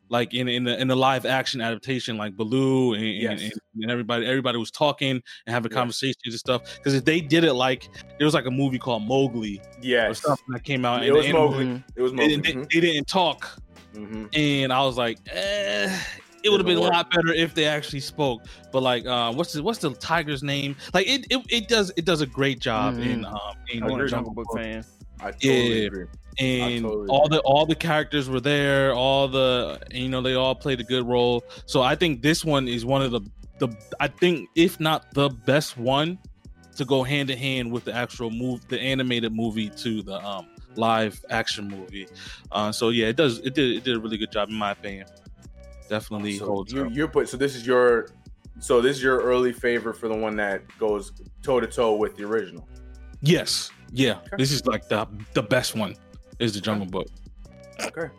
Like in in the in the live action adaptation, like Baloo and, and- Yes. and, and everybody everybody was talking and having Yeah. conversations and stuff. Because if they did it like there was like a movie called Mowgli or Yes, something that came out, it and was the animals- Mowgli. It was They, Mowgli. they- Mhm. they didn't talk, Mhm. and I was like, eh, it would have been a lot better if they actually spoke. But like, uh, what's the what's the tiger's name? Like it it, it does it does a great job Mhm. in um in I'm a Jungle Jungle Book Book. I totally Yeah. agree. and totally all agree. the all the characters were there all the you know they all played a good role so i think this one is one of the the i think if not the best one to go hand in hand with the actual move, the animated movie to the um live action movie. Uh, so yeah, it does. It did. It did a really good job in my opinion. Definitely So holds you up. you put so this is your so this is your early favorite for the one that goes toe to toe with the original. Yes. Yeah. This is like the the best one. Is the Jungle Book. Okay.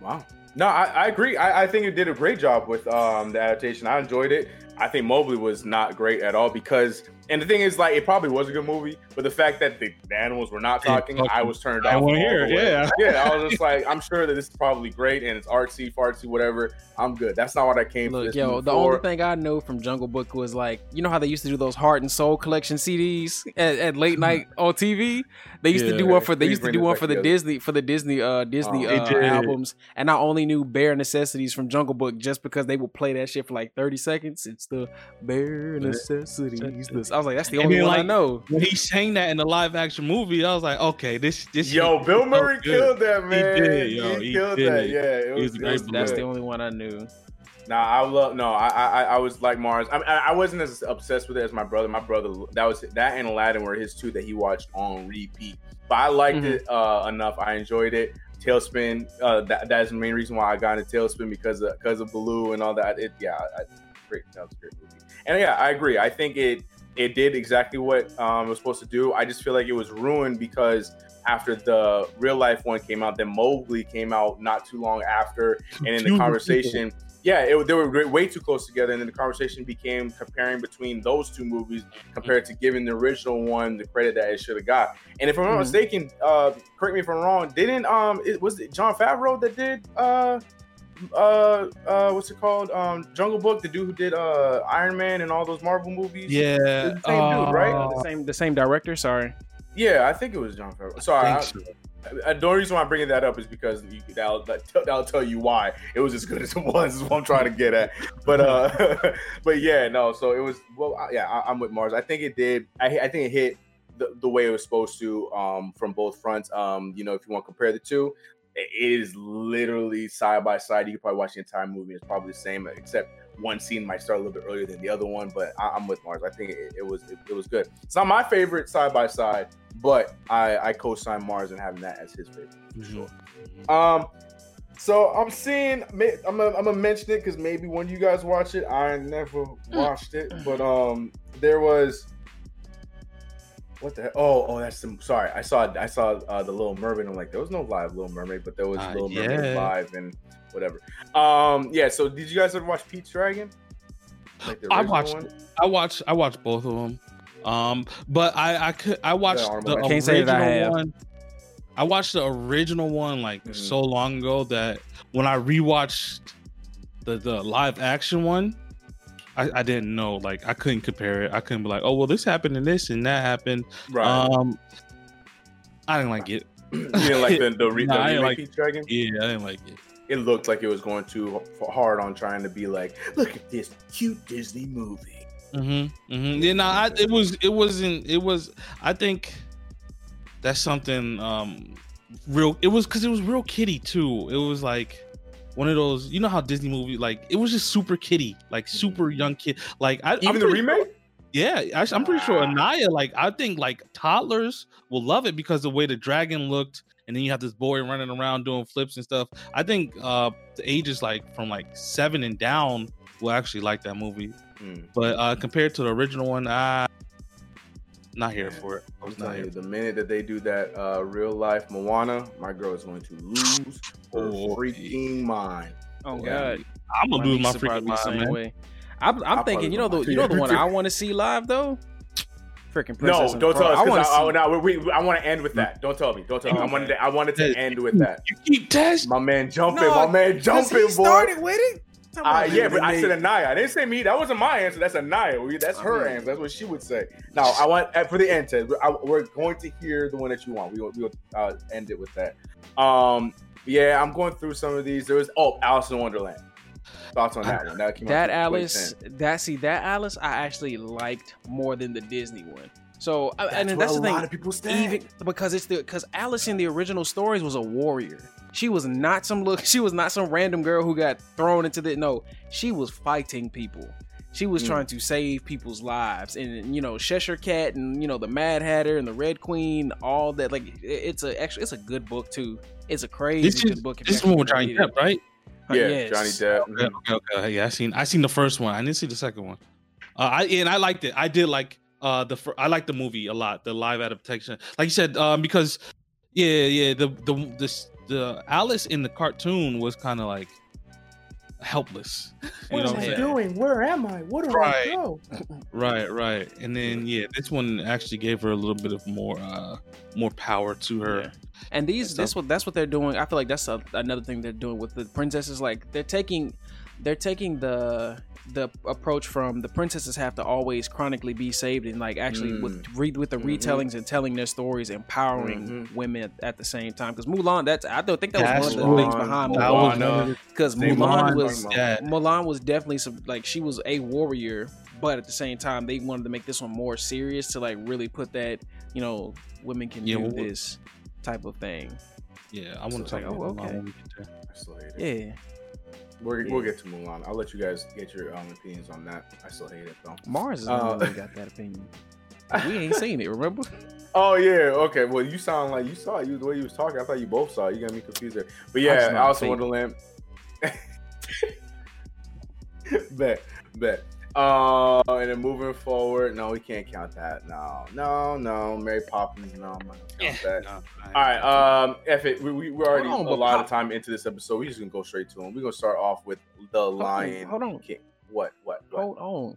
Wow. No, I, I agree. I, I think it did a great job with um, the adaptation. I enjoyed it. I think Mowgli was not great at all because, and the thing is, like, it probably was a good movie, but the fact that the, the animals were not talking, I was turned off. I off. wanna hear it, yeah. yeah. I was just like, I'm sure that this is probably great and it's artsy, fartsy, whatever. I'm good. That's not what I came for Look, this yo, the for. only thing I know from Jungle Book was like, you know how they used to do those Heart and Soul collection CDs at, at late night on TV. They used to do one for they used to do one for the together. Disney for the Disney uh Disney Oh. Uh, albums, and I only knew Bare Necessities from Jungle Book just because they would play that shit for like thirty seconds. It's the Bare Necessities. This- I was like, that's the only then, one I know. When he sang that in the live action movie, I was like, okay, this this. Yo, Bill Murray so good. killed that man. did, yo, he, he killed did that. it. Yeah, it was, was a it great was That's good. the only one I knew. Nah, I love no. I I, I was like Mars. I, I I wasn't as obsessed with it as my brother. My brother that was that and Aladdin were his two that he watched on repeat. But I liked Mhm. it uh, enough. I enjoyed it. TaleSpin. Uh, that that is the main reason why I got into TaleSpin because of, because of Baloo and all that. It yeah, I, great. That was a great movie. And yeah, I agree. I think it it did exactly what um, it was supposed to do. I just feel like it was ruined because after the real life one came out, then Mowgli came out not too long after, and in the conversation, yeah, it, they were way- way too close together, and then the conversation became comparing between those two movies compared to giving the original one the credit that it should have got. And if I'm not Mhm. mistaken, uh, correct me if I'm wrong, didn't um it was it Jon Favreau that did uh uh uh what's it called um Jungle Book the dude who did uh Iron Man and all those Marvel movies Yeah, the same dude, right? uh, The same the same director. Sorry. yeah I think it was Jon Favreau sorry I I, think so. I, the only reason why I'm bringing that up is because you, that'll, that, that'll tell you why it was as good as it was. Is what I'm trying to get at. But uh, but yeah, no. So it was. Well, I- yeah, I, I'm with Mars. I think it did. I, I think it hit the, the way it was supposed to um, from both fronts. Um, you know, if you want to compare the two, it is literally side by side. You can probably watch the entire movie. It's probably the same, except one scene might start a little bit earlier than the other one. But I, I'm with Mars. I think it, it was it, it was good. It's not my favorite side by side, but I I co-sign Mars and having that as his favorite for sure. Um, so I'm seeing. I'm gonna, I'm gonna mention it because maybe when you guys watch it, I never watched it, but um, there was. What the hell? Oh, oh, that's the. Sorry, I saw. I saw uh, the Little Mermaid. I'm like, there was no live Little Mermaid, but there was Uh, Little Mermaid live and whatever. Um, yeah. So, did you guys ever watch Pete's Dragon? Like I original watched one? I watched I watched both of them. Um, but I I could I watched honorable the mention. Can't that I original one. I watched the original one like Mhm. so long ago that when I rewatched the the live action one, I, I didn't know like I couldn't compare it. I couldn't be like, oh well, this happened and this and that happened. Right. Um, I didn't like it. you didn't like the the, re- Nah, the I like- Dragon? Yeah, I didn't like it. It looked like it was going too hard on trying to be like, look at this cute Disney movie. Mm-hmm. mm-hmm. Yeah, no, I, it was it wasn't it was I think that's something um real it was because it was real kitty too. It was like one of those you know how Disney movie like it was just super kitty, like super young kid. Like I I'm Even the pretty sure- remake? yeah, actually, I'm pretty sure Anaya, like I think like toddlers will love it because the way the dragon looked, and then you have this boy running around doing flips and stuff. I think uh the ages like from like seven and down will actually like that movie. Hmm. But uh compared to the original one, I not here Man, for it. I I'm not telling here. you, the minute that they do that uh, real life Moana, my girl is going to lose her Oh, freaking mind. Oh Yeah. God. I'm gonna lose my freaking mind, same man. way. I'm, I'm thinking, you know the you know the one. I want to see live though. Freaking No, Princess and don't tell us. I 'cause want I, to I, see. we, we- I want to end with that. Don't tell me. Don't tell me. I wanted to, I wanted to end with that. You keep testing. My man jumping. No, my man jumping, boy. started with it. Uh, yeah, but I said Anaya. I didn't say me. That wasn't my answer. That's Anaya. We- That's her answer. That's what she would say. Now, I want uh, for the end, Ted. I, we're going to hear the one that you want. We will, we will uh, end it with that. Um, yeah, I'm going through some of these. There was oh, Alice in Wonderland. Thoughts on that one? That came that Alice, that see that Alice, I actually liked more than the Disney one. So I- That's and that's a the thing. lot of people stand. even because it's the because Alice in the original stories was a warrior. She was not some look. She was not some random girl who got thrown into the. No, she was fighting people. She was Mm. trying to save people's lives, and you know Cheshire Cat, and you know the Mad Hatter and the Red Queen, all that. Like it- it's a actually it's a good book too. It's a crazy This good is book. this one with Johnny. Depp, right? Uh, Yeah, yes. Johnny Depp. Okay, okay, okay. Yeah, I seen I seen the first one. I didn't see the second one. Uh, I and I liked it. I did like uh the fir- I liked the movie a lot. The live adaptation, like you said, um, because yeah, yeah, the the this the Alice in the cartoon was kind of like helpless. You know what I'm saying? doing? Where am I? What do Right. go? Right, right. And then yeah, this one actually gave her a little bit of more uh more power to her. Yeah. And these, That's this what that's what they're doing. I feel like that's a, another thing they're doing with the princesses. Like they're taking, they're taking the the approach from the princesses have to always chronically be saved and like actually with read with the Mhm. retellings and telling their stories, empowering Mhm. women at the same time. Because Mulan, that's I don't think that was That's one of the things behind Mulan. was one of the- Because Mulan Mulan was talking Mulan was definitely some like she was a warrior, but at the same time they wanted to make this one more serious to like really put that you know women can Yeah, do well, this type of thing. Yeah, I want it's to talk like, about oh, Mulan okay. when we get there. I still hate it. Yeah, We're, We'll get to Mulan. I'll let you guys get your um, opinions on that. I still hate it though. Mars is the Uh, one that got that opinion. We ain't seen it, remember? Oh yeah, okay. Well, you sound like you saw it. You the way you was talking. I thought you both saw it. You got me confused there. But yeah, not Alice in fake. Wonderland. bet, bet. Uh, and then moving forward, no, we can't count that. No, no, no. Mary Poppins, no, I'm not gonna count that. No, All right, um, F it. We, we, we're already Hold on, a but lot of time into this episode. We're just gonna go straight to him. We're gonna start off with the Lion hold on. King. What? What? What? Hold on.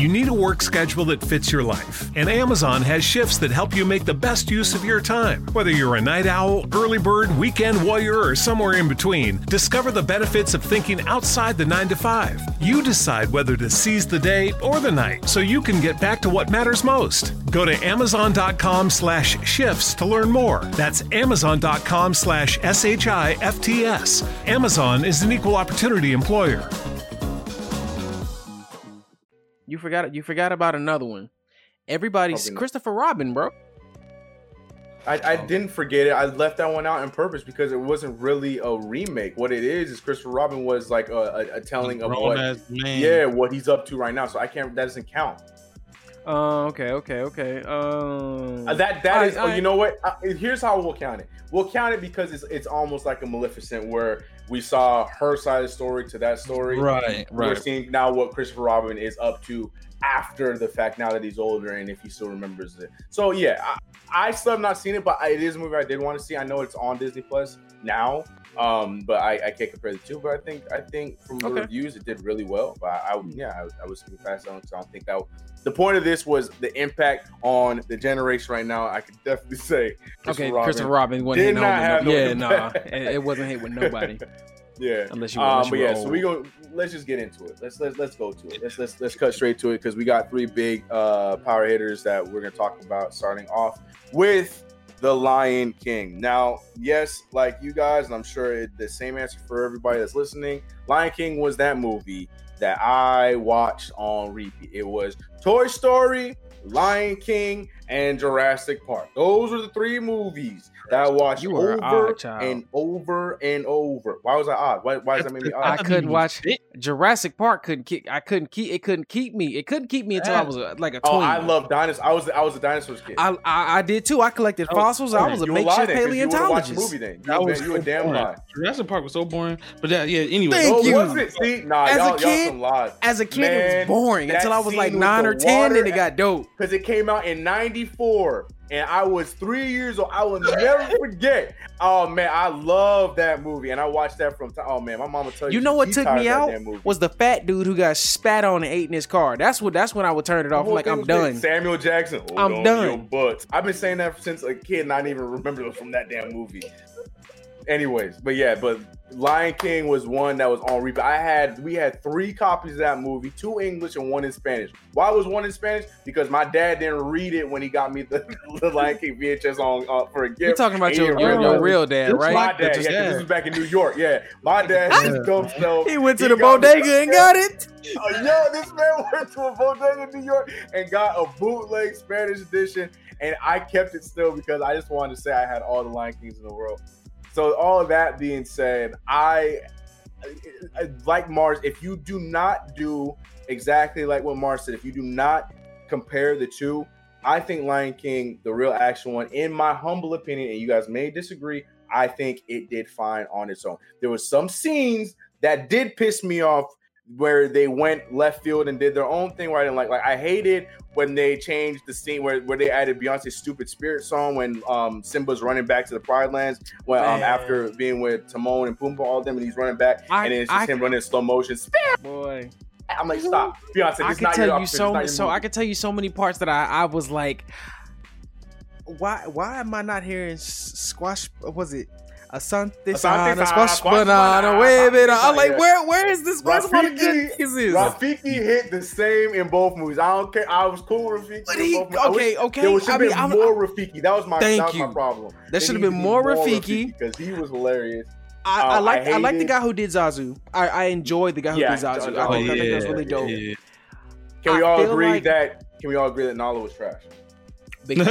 You need a work schedule that fits your life, and Amazon has shifts that help you make the best use of your time. Whether you're a night owl, early bird, weekend warrior, or somewhere in between, discover the benefits of thinking outside the 9 to 5. You decide whether to seize the day or the night so you can get back to what matters most. Go to amazon.com slash shifts to learn more. That's amazon.com slash S-H-I-F-T-S. Amazon is an equal opportunity employer. You forgot you forgot about another one. Everybody's Christopher Robin, bro. I, I didn't forget it. I left that one out on purpose because it wasn't really a remake. What it is is Christopher Robin was like a, a, a telling of Grown what, yeah, what he's up to right now. So I can't. That doesn't count. Uh, okay, okay, okay. Um, Uh, that that I- is. oh, I- you know what? Uh, here's how we'll count it. We'll count it because it's it's almost like a Maleficent where we saw her side of the story to that story. Right, right. We're seeing now what Christopher Robin is up to after the fact. Now that he's older and if he still remembers it. So yeah, I, I still have not seen it, but I, it is a movie I did want to see. I know it's on Disney Plus now. Um, but I, I can't compare the two. But I think I think from the Okay. reviews it did really well. But I, I yeah, I, I was super fast on. So I don't think that the point of this was the impact on the generation right now. I could definitely say. okay, Robin Christopher Robin wasn't did not have no, no Yeah, nah, it, it wasn't hit with nobody. Yeah. Unless you- um, unless you but yeah, so we go. Let's just get into it. Let's let's let's go to it. Let's let's let's cut straight to it because we got three big uh power hitters that we're gonna talk about. Starting off with the Lion King. Now, yes, like you guys, and I'm sure it, the same answer for everybody that's listening. Lion King was that movie that I watched on repeat. It was Toy Story, Lion King, and Jurassic Park. Those were the three movies that I watched You over odd and over and over. Why was I odd? Why, why does that make me I couldn't watch Jurassic Park. Couldn't keep. I couldn't keep. It couldn't keep me. It couldn't keep me until I was a, like a Oh. I love dinosaurs. I was I was a dinosaurs kid. I, I I did too. I collected Oh, fossils. I was a makeshift then, 'cause you paleontologist. the movie then. You, That a- was you a damn boring. lie. Jurassic Park was so boring. But yeah, yeah. Anyway, Thank Oh, you. was it? See, nah, As a y'all, y'all kid- some lies. As a kid, it Man, was boring until I was like nine or ten, and it got dope. because it came out in '94, and I was three years old. I will never forget. Oh man, I love that movie, and I watched that from. time. Oh man, my mama tell you. You know what took me out was the fat dude who got spat on and ate in his car. That's what. That's when I would turn it off. Like, I'm done. Samuel Jackson. I'm oh, on done. Your butt. I've been saying that since a kid, and I didn't even remember it from that damn movie. Anyways, but yeah, but Lion King was one that was on repeat. I had we had three copies of that movie, two English and one in Spanish. Why was one in Spanish? Because my dad didn't read it when he got me the, the Lion King VHS on uh, for a gift. You're talking about your, your, your real dad, right? My right? dad, yeah, 'cause Yeah. this was back in New York. Yeah, my dad just dumb self. He went to the got me- bodega and got it. Oh, yo, this man went to a bodega in New York and got a bootleg Spanish edition, and I kept it still because I just wanted to say I had all the Lion Kings in the world. So, all of that being said, I, like Mars. If you do not do exactly like what Mars said, if you do not compare the two, I think Lion King, the real action one, in my humble opinion, and you guys may disagree, I think it did fine on its own. There was some scenes that did piss me off where they went left field and did their own thing where I didn't like. Like I hated when they changed the scene where, where they added Beyonce's stupid spirit song when um Simba's running back to the Pride Lands when um after being with Timon and Pumbaa all of them and he's running back I- and then it's just I- him running in slow motion. Spirit Boy, I'm like, stop, Beyonce. This I can not your tell you outfit, this is so so movie. I can tell you so many parts that I I was like, why why am I not hearing squash? what Was it? Asante Asante sana, sana, squash squash banana, banana, wave it. Asante I'm like, sana, where where is this? Where's all the good Rafiki, kisses? Rafiki hit the same in both movies. I don't care. I was cool with Rafiki. But he- both movies. I okay, wish okay, There should I have mean, been I'm- more Rafiki. That was my Thank that was my problem. There should have been more Rafiki. because he was hilarious. I, Uh, I like I I, like the guy who did Zazu. I, I enjoyed the guy who Yeah, did Zazu. I, think, Oh, I think that was yeah, really dope. yeah. Can we all agree like- that? Can we all agree that Nala was trash? Big we,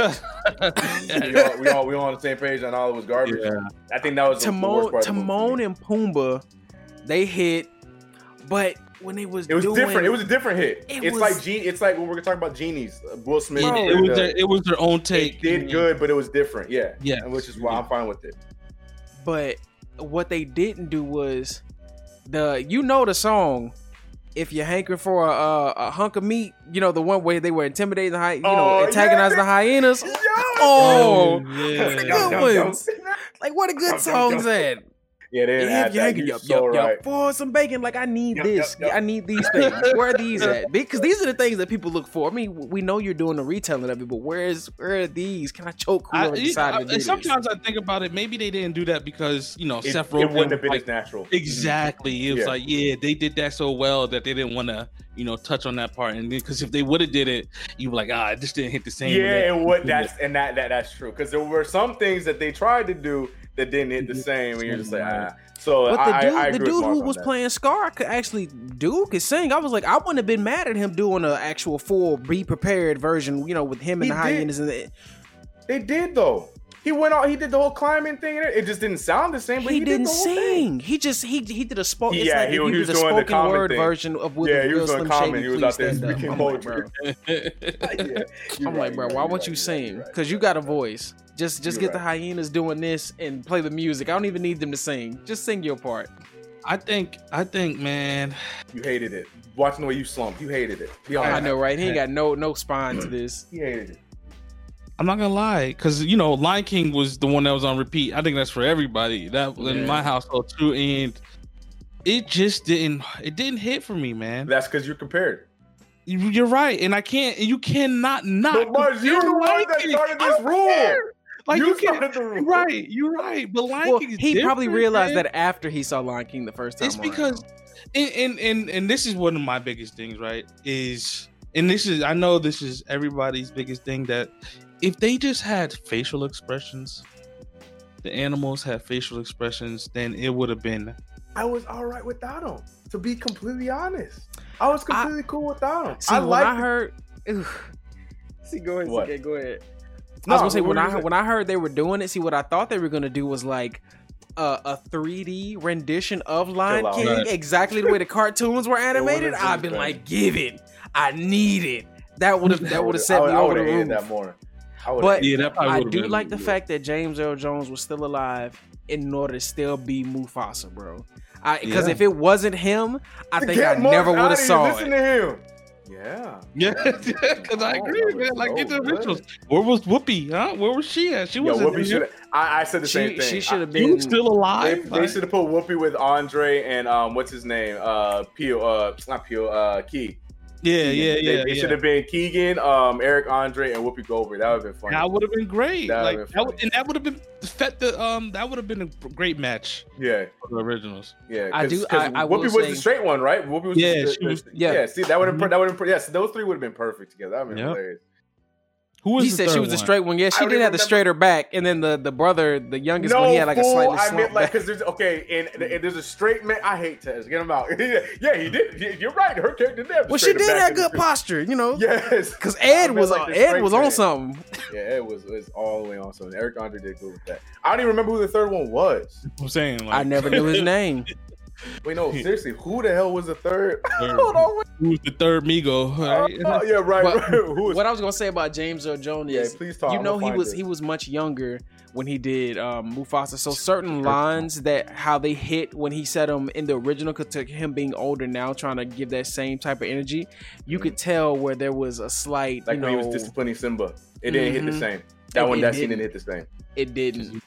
all, we all we all on the same page on all Nala was garbage. Yeah. I think that was the, the worst Timon, part. of the. Timon and Pumbaa, they hit, but when they was It was doing, different. It was a different hit. It it's was- like Gene. It's like when we're talking about genies. Uh, Will Smith. Bro, it, was the- their, it was their own take. it did good, but it was different. Yeah. Yeah. Which is why I'm fine with it. but what they didn't do was the you know the song. If you're hankering for a, a, a hunk of meat, you know the one way they were intimidating the hy- you know Oh, antagonizing yeah. the hyenas. Yo, Oh, oh yeah. the Yum, good yum, ones. Like what a good Yum, yum, songs yum. at. Yeah, they didn't Yeah, add if that. hanging, You're yup, so yup, yup, right. for some bacon. Like I need Yup, this. yup, yup. I need these things. Where are these at? Because these are the things that people look for. I mean, we know you're doing the retelling of it, but where is where are these? Can I choke I, whoever you- decided I- to do this? sometimes I think about it. Maybe they didn't do that because you know It, Seth it wouldn't have been like, as natural. Exactly. It was Yeah. like, yeah, they did that so well that they didn't want to, you know, touch on that part. And because if they would have did it, you were like, ah, it just didn't hit the same. Yeah, And and what that's and that, that that's true because there were some things that they tried to do that didn't hit the Mm-hmm. same, and you're just like, ah. So But the dude, I, I the dude who was that. playing Scar could actually do could sing. I was like, I wouldn't have been mad at him doing an actual full be prepared version. You know, with him and He the hyenas and the, They did though. He went out. He did the whole climbing thing. And it, just didn't sound the same. But he, he, didn't the sing. thing. He just he he did a spoken. Yeah, like he- he he was was a doing the spoken common word thing. version of with Yeah, the he real was doing Slim common. He was out there speaking I'm like, poetry. bro. Yeah, I'm right, like, bro, why right, won't right, sing? Because you got a voice. Just just You're get the hyenas doing this and play the music. I don't even need them to sing. Just sing your part. I think, I think, man, You hated it. Watching the way you slumped, you hated it. Be honest. I know, right? He ain't got no no spine to this. He hated it. I'm not gonna lie, because you know, Lion King was the one that was on repeat. I think that's for everybody. That Yeah. in my household too, and it just didn't. It didn't hit for me, man. That's because you're compared. You- You're right, and I can't. You cannot not. But Mars, you're the one that King. started I this don't rule. care. Like you you, can't. started the rule. Right, you're right. But Lion Well, King he probably realized man. that after he saw Lion King the first time. It's around. because, and, and and and this is one of my biggest things, right? Is and this is I know this is everybody's biggest thing that if they just had facial expressions, the animals had facial expressions, then it would have been. I was all right without them. To be completely honest, I was I- completely cool without them. See, I like. I heard, Ugh. see, go ahead, What? CK, go ahead. No, I was gonna say when I when I heard they were doing it. See, what I thought they were gonna do was like a, a 3D rendition of Lion out. King, Right. exactly the way the cartoons were animated. I've been better. like, give it. I need it. That would have that would have set I me I over the would've roof. that more. I But Yeah, that I do like the fact that James Earl Jones was still alive in order to still be Mufasa, bro. Because Yeah. if it wasn't him, I think Get I Mars never would have here. saw Listen it. to him. Yeah. Yeah, because I Oh, agree, that man. was Like, get the so good. rituals. Where was Whoopi? Huh? Where was she at? She wasn't. Whoopi in should. here. I, I said the same She, thing. she should have been still They, alive. they should have put Whoopi with Andre and um, what's his name? Uh, Peele. Uh, not Peele. Uh, Key. Yeah, yeah, yeah. It yeah. should have been Keegan, um, Eric Andre, and Whoopi Goldberg. That would have been fun. That would have been great. That like would've been that would, and that would have been fet the um that would have been a great match yeah, for the originals. yeah. I do- I- I will Whoopi was say- the straight one, right? Whoopi was. Yeah, the, she was- yeah. yeah. See, that would have. Mhm. That would have. Yes, those three would have been perfect together. That would have been Yep. hilarious. Who was He the said she third was the one? straight one. Yeah, she don't did even have the straighter back, and then the the brother, the youngest No, one, he had like a fool, slightly I meant like back. because there's okay, and, and there's a straight man. I hate Tez. Get him out. yeah, he did. You're right. Her character did. have Well, she did have good posture, you know. Yes, Because Ed was like on, the Ed straight was on man. something. Yeah, it was was all the way on something. Eric Andre did good with that. I don't even remember who the third one was. I'm saying like, I never knew his name. Wait, no, seriously, who the hell was the third? Third. Hold on, wait. Who was the third Migo? Right? Oh, yeah, right, But right. Who was? What I was gonna say about James Earl Jones Yeah, is, please talk. you know, he was this. he was much younger when he did um, Mufasa. So certain lines that how they hit when he said them in the original, cause to him being older now, trying to give that same type of energy, you could tell where there was a slight, like you when he know, was disciplining Simba. It didn't hit the Mhm. same. That It- one, it that scene didn't. didn't hit the same. it didn't.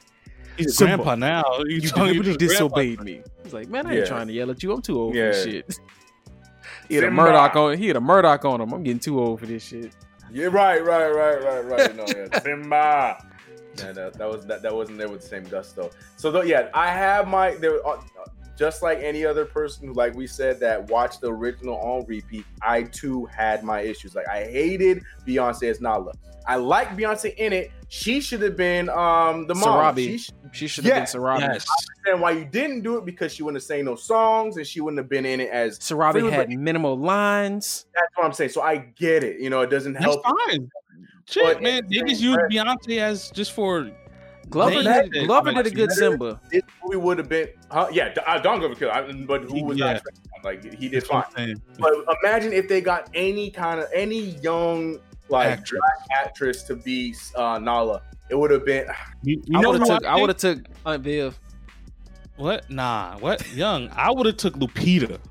He's a grandpa now. You, You deliberately he's a grandpa. disobeyed me. He's like, man, I ain't Yeah. trying to yell at you. I'm too old Yeah. for this shit. He had a Murtaugh on. He had a Murtaugh on him. I'm getting too old for this shit. Yeah, right, right, right, right, right. No, yeah, Simba. Yeah, that, that was that, that wasn't there with the same gusto. So though, yeah, I have my there. Uh, just like any other person who, like we said, that watched the original on repeat, I too had my issues. Like I hated Beyonce as Nala. I like Beyonce in it. She should have been um the mom. Sarabi. She sh- She should have Yes, been Sarabi. Yes. understand why you didn't do it because she wouldn't have sang no songs and she wouldn't have been in it as Sarabi Freely, had but- minimal lines. that's what I'm saying. So I get it. You know, it doesn't That's help. fine. Shit, But- man, they just used Beyonce as just for Glover They- did, Glover did a good better- Simba. This movie would have been, huh? Yeah, D- uh, Don Glover killed, I, but who was Yeah. not like he did That's fine. what I'm saying. But imagine if they got any kind of any young like Actress. black actress to be uh, Nala, it would have been. You, you I would have took. I think- would have took Aunt Viv. What? Nah. What? Young. I would have took Lupita.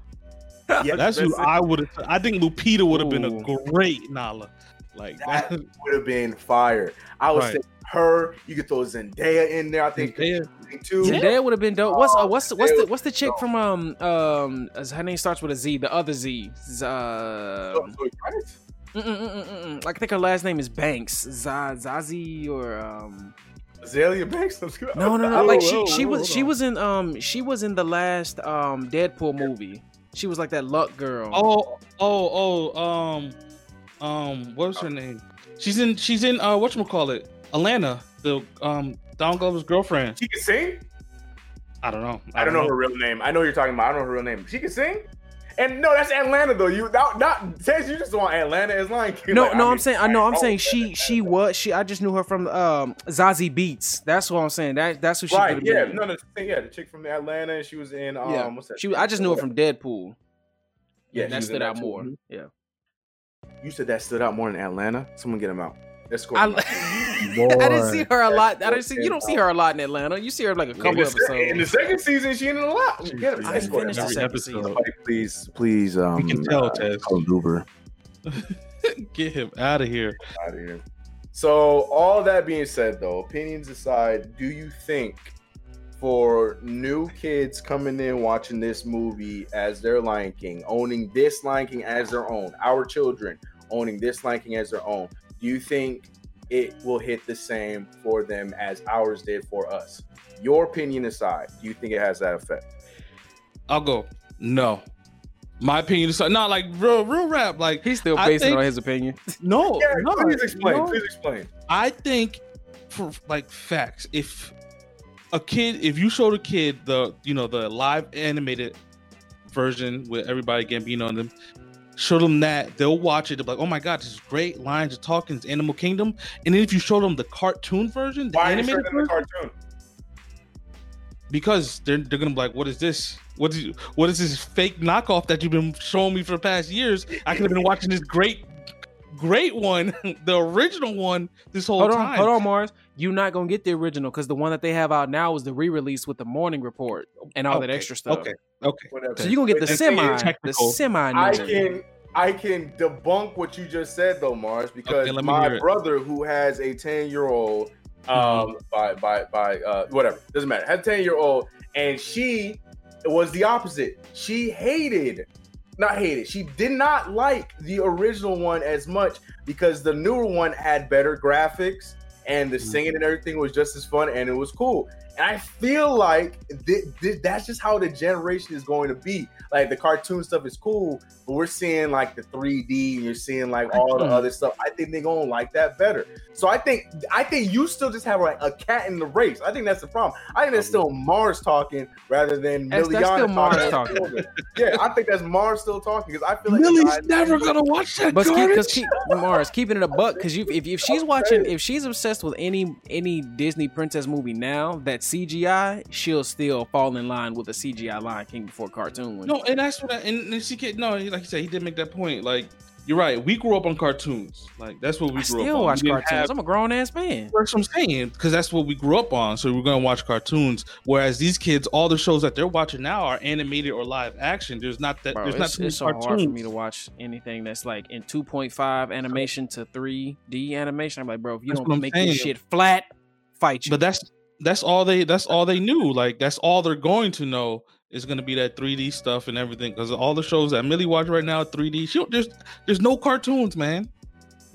Yeah, That's who I would have. I think Lupita would have been a great Nala. Like That that. would have been fire. I would Right. say her. You could throw Zendaya in there. I think Zendaya. too. Zendaya would have been dope. What's uh, Oh, what's what's the what's the chick from um um her name starts with a Z. The other Z. Z- Uh, So- so it's- mm, mm, mm, mm, mm. like I think her last name is Banks. Z- Zazie or um. Azealia Banks. let's. No, no, no. Like she oh, she oh, was she was in um she was in the last um Deadpool movie. She was like that luck girl. Oh, oh, oh. Um, um. What's her name? She's in. She's in. Uh, what call it? Atlanta. The um Don Glover's girlfriend. She can sing. I don't know. I don't know her real name. I know who you're talking about. I don't know her real name. She can sing. And no, that's Atlanta though. You not not Tess, you just want Atlanta as Lion King. No, Like, no, I I'm saying I know I'm oh, saying she she was she I just knew her from um Zazie Beetz. That's what I'm saying. That that's who she right. Yeah, been. no, no, yeah, the chick from Atlanta. She was in um, yeah. what's that? She I just knew her from Deadpool. Yeah, that in stood out more. Yeah. You said that stood out more than Atlanta. Someone get him out. Let's. I. I didn't see her a lot. I didn't see you don't see her a lot in Atlanta. You see her like a in, couple the, se- in the second season, she in it a lot. Get him. I Let's didn't score him the out. second season. Somebody Please, please, um, We can tell, uh, Tess. call Uber Get him out of here. out of here. So, all that being said, though, opinions aside, do you think for new kids coming in watching this movie as their Lion King, owning this Lion King as their own, our children owning this Lion King as their own, do you think it will hit the same for them as ours did for us? Your opinion aside, do you think it has that effect? I'll go. No. My opinion is not like real, real rap. Like He's still I basing think- it on his opinion. no, Yeah, no. please explain. no. Please explain. I think for like facts, if a kid, if you showed a kid the you know the live animated version with everybody Gambino and them, show them that they'll watch it. They'll be like, oh my god, this is great. Lions are talking. It's Animal Kingdom. And then if you show them the cartoon version, the Why animated showing the version, cartoon? because they're they're gonna be like, what is this? What is what is this fake knockoff that you've been showing me for the past years? I could have been watching this great, great one, the original one, this whole Hold on, time. hold on, Mars. You're not gonna get the original because the one that they have out now is the re-release with the morning report and all that extra stuff. Okay, okay. Whatever. So you're gonna get the But semi, the semi. I can I can debunk what you just said though, Mars, because Okay, let me my it. brother who has a 10 year old um by by by uh whatever, doesn't matter, has a 10 year old, and she was the opposite. She hated not hate it. She did not like the original one as much because the newer one had better graphics and the mm-hmm. singing and everything was just as fun and it was cool. And I feel like th- th- that's just how the generation is going to be. Like the cartoon stuff is cool, but we're seeing like the 3D and you're seeing like all the other stuff. I think they're gonna like that better. So I think I think you still just have like a cat in the race. I think that's the problem. I think that's still Mars talking rather than That's- that's still Mars talking. talking. yeah, I think that's Mars still talking because I feel like Millie's guys- never gonna watch that But keep, cause keep Mars keeping it a buck because you if, if she's watching if she's obsessed with any any Disney princess movie now that CGI she'll still fall in line with a CGI Lion King before cartoon one. No, and that's what I and, and she can no, like you said, he did make that point. Like you're right, we grew up on cartoons. Like that's what we I grew up still on. watch We didn't cartoons. have- I'm a grown ass man. That's what I'm saying, because that's what we grew up on. So we're gonna watch cartoons. Whereas these kids, all the shows that they're watching now are animated or live action. There's not that. Bro, there's not too it's so hard for me to watch anything that's like in 2.5 animation to 3D animation. I'm like, bro, if you That's don't make this shit flat, fight you. But that's that's all they that's all they knew. Like that's all they're going to know is going to be that 3D stuff and everything. Because all the shows that Millie watch right now, 3D. She there's there's no cartoons, man.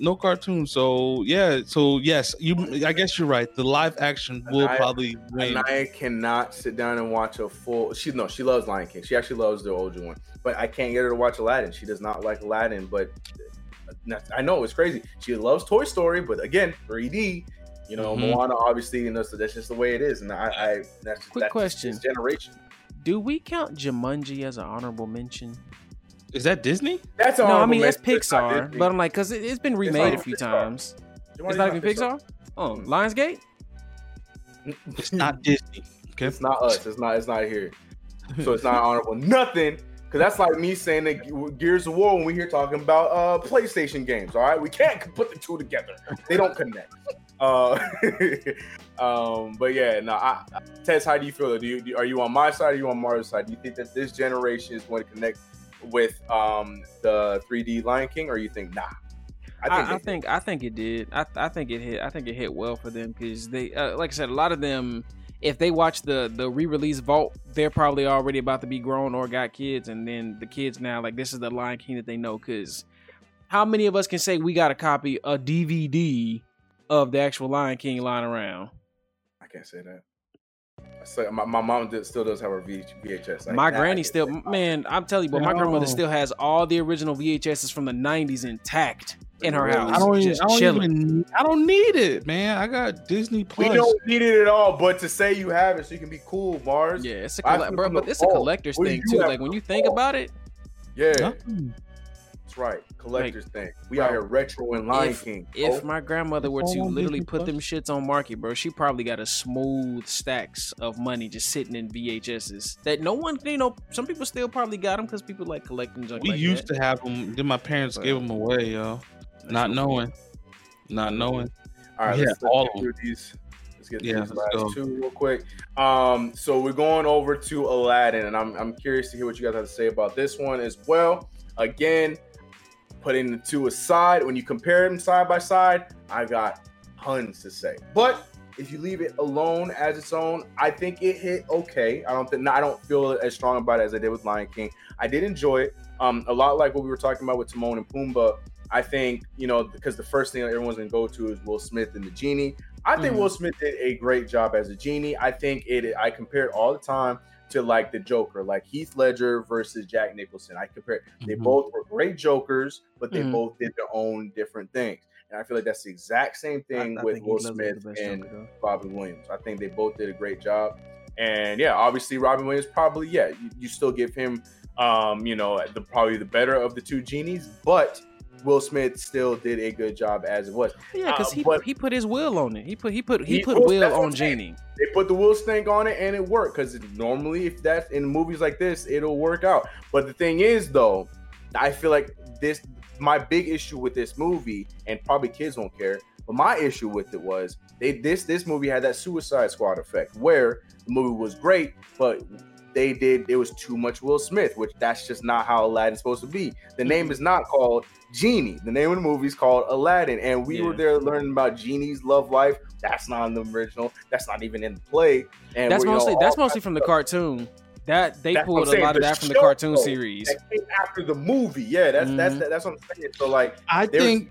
No cartoons. So yeah. So yes, you. I guess you're right. The live action will I- probably win. I cannot sit down and watch a full. She no, she loves Lion King. She actually loves the older one, but I can't get her to watch Aladdin. She does not like Aladdin, but uh, I know it's crazy. She loves Toy Story, but again, 3D. You know, Mhm. Moana obviously, you know, so that's just the way it is. And I, I that's Quick that's question. This generation. Do we count Jumanji as an honorable mention? Is that Disney? That's No, I mean that's it's Pixar, but I'm like, cause it, it's been remade not a few Pixar. times. Jumanji's It's not even Pixar. Oh, Mm. Lionsgate. It's not Disney. Okay. It's not us. It's not. It's not here. So it's not honorable. Nothing. Because that's like me saying that Gears of War when we here talking about uh PlayStation games. All right, we can't put the two together. They don't connect. Uh, um, but yeah, no. I, I- Tess, how do you feel? Do you do- are you on my side? Or are you on Mars' side? Do you think that this generation is going to connect with um the 3D Lion King, or you think nah? I, I they- think I think it did. I, I think it hit. I think it hit well for them because they, uh, like I said, a lot of them, if they watch the the re-release Vault, they're probably already about to be grown or got kids, and then the kids now like this is the Lion King that they know. Because how many of us can say we got a copy, a DVD of the actual Lion King lying around? I can't say that. I say, my, my mom did, still does have her V- VHS. Like, my granny still, man, I'm telling you, but my grandmother still has all the original VHSs from the '90s intact in her house. I don't. Even, just I don't even. I don't need it, man. I got Disney Plus. We don't need it at all, but to say you have it so you can be cool, Mars. Yeah, it's a I colle- feel bro, but it's a collector's What thing too. Like when you think vault? about it, Yeah, Nothing. That's right. Collector's thing. We bro, out here retro and Lion if, King. if Oh, my grandmother were to literally put them shits on market, bro, she probably got a smooth stacks of money just sitting in VHSs that no one, you know, some people still probably got them because people like collecting junk. We like used that. to have them. Then my parents But- gave them away, yo. Not knowing. Not knowing. all right, yeah, let's, let's all get through these. Let's get through Yeah, these last go. two real quick. Um, so we're going over to Aladdin, and I'm I'm curious to hear what you guys have to say about this one as well. Again, putting the two aside, when you compare them side by side, I got tons to say. But if you leave it alone as its own, I think it hit okay. I don't think I don't feel as strong about it as I did with Lion King. I did enjoy it. Um, a lot like what we were talking about with Timon and Pumbaa. I think you know because the first thing that everyone's gonna go to is Will Smith and the genie. I think Mhm. Will Smith did a great job as a genie. I think it. I compare it all the time to like the Joker, like Heath Ledger versus Jack Nicholson. I compare. They Mhm. both were great Jokers, but they Mhm. both did their own different things. And I feel like that's the exact same thing I with Will Smith was the best and Joker. Robin Williams. I think they both did a great job. And yeah, obviously Robin Williams probably yeah, you, you still give him um, you know, the probably the better of the two genies, but Will Smith still did a good job as it was. Yeah, because Uh, he he put his will on it. He put he put he, He- put will on. Genie. They put the Will stank on it and it worked because normally if that's in movies like this, it'll work out. But the thing is though, I feel like this my big issue with this movie, and probably kids won't care, but my issue with it was they this this movie had that Suicide Squad effect where the movie was great, but they did it was too much Will Smith, which that's just not how Aladdin's supposed to be. The name is not called Genie. The name of the movie is called Aladdin, and we were there learning about Genie's love life. That's not in the original. That's not even in the play. And That's we're, you know, mostly that's mostly from the cartoon. That they That's pulled I'm a saying, lot of that from the cartoon though, series. that came after the movie. Yeah, that's that's Mhm. that's what I'm saying. So like, I think,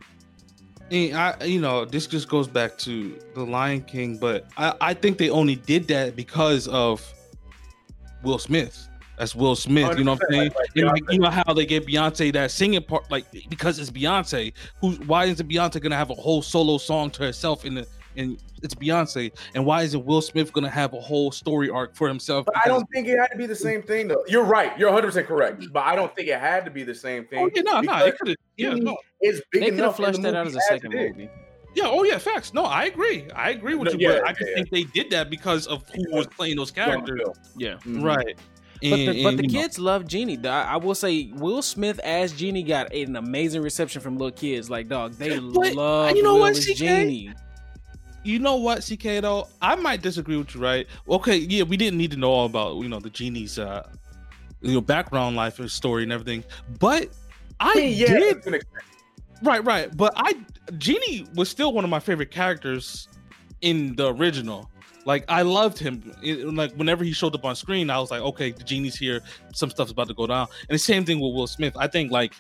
I you know, this just goes back to the Lion King, but I I think they only did that because of Will Smith. That's Will Smith. You know what I'm saying? like- like And like, you know how they gave Beyonce that singing part, like because it's Beyonce. Who? Why isn't Beyonce gonna have a whole solo song to herself in the? And it's Beyonce. And why isn't Will Smith gonna have a whole story arc for himself? but I don't think it had to be the same thing though. You're right. You're 100 percent correct. But I don't think it had to be the same thing. Oh yeah, no, no. It could have. Yeah, Disney no. is big They could have enough fleshed that out as a second movie. Yeah, oh yeah, facts. No, I agree. I agree with No, you, yeah, but I just yeah, think they did that because of who was playing those characters. Yeah. Mhm. Right. But the, And- but the you know, kids love Genie. I, I will say Will Smith as Genie got an amazing reception from little kids. Like dog, they But, love you know Will what, as CK? Genie. you know what, CK though, I might disagree with you, right? Okay, yeah, we didn't need to know all about you know the genie's uh you know background life and story and everything, but I I yeah, did to an extent. Right, right. But I Genie was still one of my favorite characters in the original. Like I loved him. It- like whenever he showed up on screen, I was like, okay, the genie's here. Some stuff's about to go down. And the same thing with Will Smith. I think like,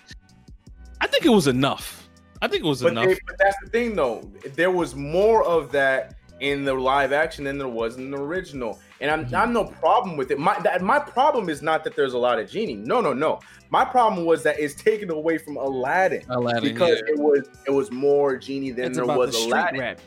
I think it was enough. I think it was But, enough. they, but that's the thing, though. There was more of that in the live action than there was in the original, and I'm, Mm-hmm. I'm no problem with it. My that, my problem is not that there's a lot of genie. No, no, no. My problem was that it's taken away from Aladdin, Aladdin, because yeah. it was it was more genie than It's there about was the Aladdin. rap.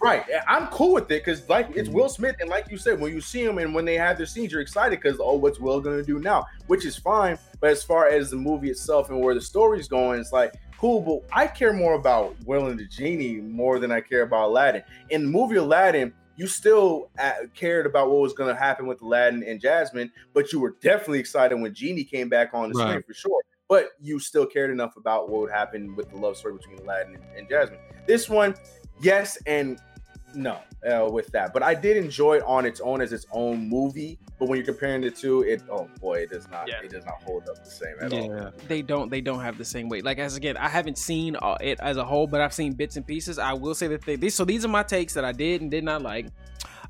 Right. I'm cool with it because like Mm-hmm. it's Will Smith, and like you said, when you see him and when they have their scenes, you're excited because oh, what's Will gonna do now? Which is fine. But as far as the movie itself and where the story's going, it's like cool. But I care more about Will and the Genie more than I care about Aladdin. In the movie Aladdin, you still uh, cared about what was gonna happen with Aladdin and Jasmine, but you were definitely excited when Genie came back on the screen for sure. But you still cared enough about what would happen with the love story between Aladdin and, and Jasmine. This one, yes and no uh, with that but i did enjoy it on its own as its own movie but when you're comparing the two it oh boy it does not Yeah. it does not hold up the same at all yeah. They don't. They don't have the same weight. Like as again, I haven't seen uh, it as a whole, but I've seen bits and pieces. I will say that they. These, so these are my takes that I did and did not like.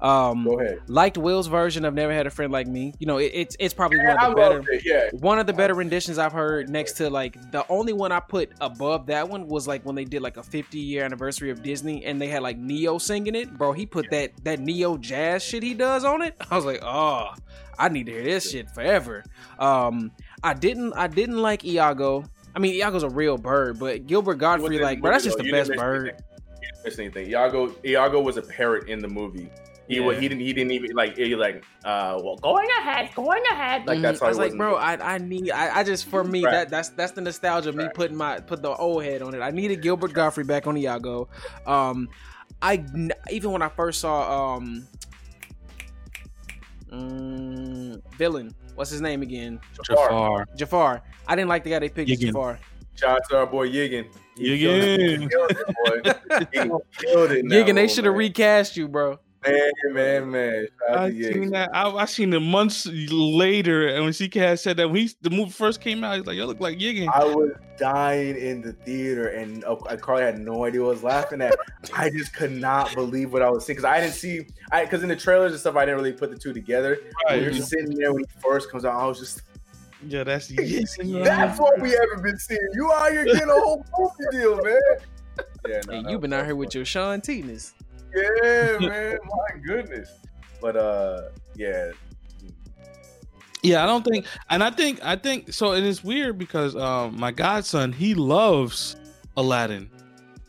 Um, go ahead liked Will's version of "Never Had a Friend Like Me." You know, it, it's it's probably Yeah, one of the better. it, yeah One of the better renditions I've heard. Next to like the only one I put above that one was like when they did like a 50 year anniversary of Disney and they had like Ne-Yo singing it. Bro, he put that that Neo jazz shit he does on it. I was like, oh, I need to hear this shit forever. Um, I didn't I didn't like Iago. I mean, Iago's a real bird, but Gilbert Gottfried, like, bro, that's just the best bird. anything. You didn't miss anything Iago Iago was a parrot in the movie he Yeah. he didn't he didn't even like he like uh well going ahead going ahead like that's how I was like, bro. I, I need, I, I just for me Right. that that's that's the nostalgia of me putting my put the old head on it. I needed Gilbert Gottfried back on Iago. Um, I even when I first saw um, mm, villain, what's his name again? Jafar. Jafar. I didn't like the guy they picked as Yiggin. Jafar. shout out to our boy Yiggin He Yiggin. killed it, boy. He killed it in Yiggin, they should have recast you, bro. Man man man shout I seen that. I, I seen it months later, and when CK had said that when he, the movie first came out, he's like, "You look like Yiggin." I was dying in the theater, and uh, Carly had no idea what I was laughing at. I just could not believe what I was seeing because I didn't see, I because in the trailers and stuff, I didn't really put the two together. When you're sitting there when he first comes out, I was just, Yeah, that's Yiggin. that's what we haven't been seeing. You out here getting a whole movie deal, man. Yeah, no, Hey, no, you been out here with your Sean Teeness. Yeah, man. My goodness. But uh, yeah. Yeah, I don't think, and I think, I think so. And it's weird because um, my godson he loves Aladdin.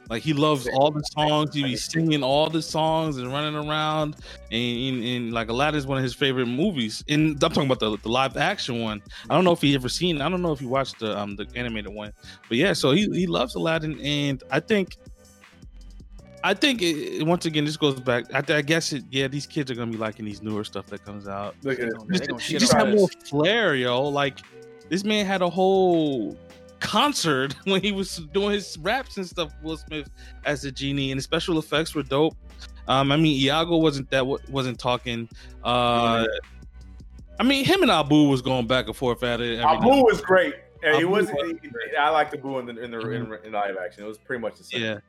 Like he loves all the songs. He be singing all the songs and running around. And, and, and like Aladdin is one of his favorite movies. And I'm talking about the, the live action one. I don't know if he ever seen. I don't know if he watched the um the animated one. But yeah, so he he loves Aladdin, and I think. I think it, it- once again, this goes back. I, I guess it. Yeah, these kids are gonna be liking these newer stuff that comes out Look at They this. gonna- they gonna just, just have more flair, yo. Like this man had a whole concert when he was doing his raps and stuff. Will Smith as a genie, and the special effects were dope. Um, I mean, Iago wasn't that wa- wasn't talking. Uh, I mean, him and Abu was going back and forth at it. every Abu now- was great. Yeah, he Abu was. was I like the Boo in the in the in, in live action. It was pretty much the same. Yeah,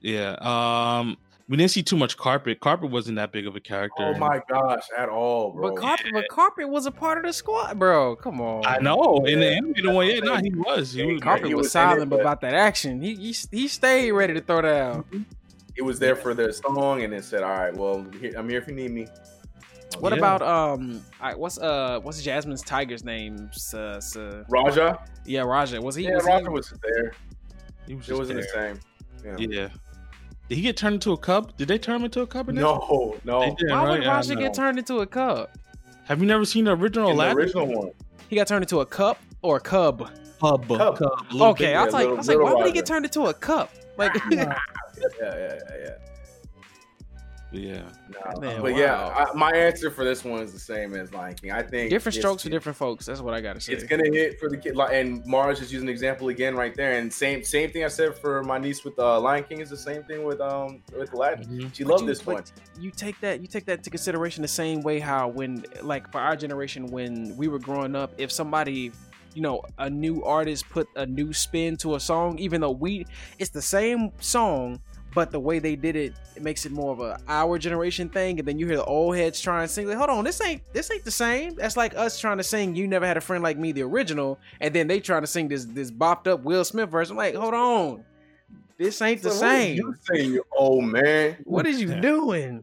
yeah. Um, We didn't see too much carpet. Carpet wasn't that big of a character. Oh my gosh, at all, bro. But carpet, but carpet was a part of the squad, bro. Come on. I know. In the animated one, yeah, no, he was. He was. Carpet he was, was in it, silent but- about that action. He, he he stayed ready to throw down. He was there for the song and then said, "All right, well, here- I'm here if you need me." What Yeah. about um? I, what's uh? What's Jasmine's tiger's name? S- uh, s- uh, Rajah? yeah, Rajah. Was he? Yeah, was Rajah he, was there. He was It wasn't there. the same. Yeah. Yeah. Did he get turned into a cub? Did they turn him into a cub in? No, no. They did, Why right? would Yeah, Rajah get turned into a cub? Have you never seen the original In the Aladdin? original one. He got turned into a cup or a cub. Cub. Cub. a little Okay, bit. I was like, I was like, little why would he get turned into a cup? Like, Yeah, yeah, yeah, yeah. Yeah. No, Man, but yeah. I, my answer for this one is the same as Lion King. I think different strokes for different folks. That's what I gotta say. It's gonna hit for the kid, and Mars just using an example again right there. And same same thing I said for my niece with uh, Lion King is the same thing with um with Aladdin. Mhm. She But loved you- this but one. You take that you take that into consideration the same way how when like for our generation when we were growing up, if somebody you know a new artist put a new spin to a song, even though we it's the same song, but the way they did it, it makes it more of a our generation thing. And then you hear the old heads trying to sing like, hold on, this ain't this ain't the same. That's like us trying to sing "You Never Had a Friend Like Me" the original, and then they trying to sing this this bopped up Will Smith version. I'm like, hold on, this ain't the So what is same. You saying, you old man? What is you doing?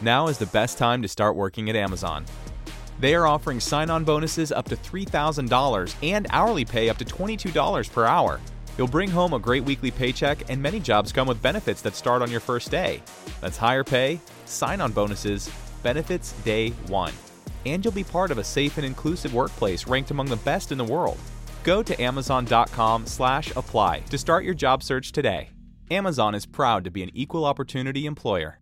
Now is the best time to start working at Amazon. They are offering sign on bonuses up to $3,000 and hourly pay up to $22 per hour. You'll bring home a great weekly paycheck, and many jobs come with benefits that start on your first day. That's higher pay, sign on bonuses, benefits day one. And you'll be part of a safe and inclusive workplace ranked among the best in the world. Go to amazon.com slash apply to start your job search today. Amazon is proud to be an equal opportunity employer.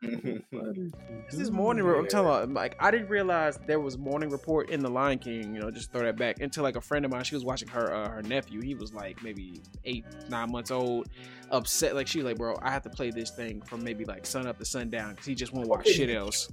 This morning, report, I'm telling you, like I didn't realize there was morning report in the Lion King. You know, just throw that back until like a friend of mine. She was watching her uh, her nephew. He was like maybe eight nine months old, upset. Like she was like, bro, I have to play this thing from maybe like sun up to sundown because he just won't watch Okay, shit else.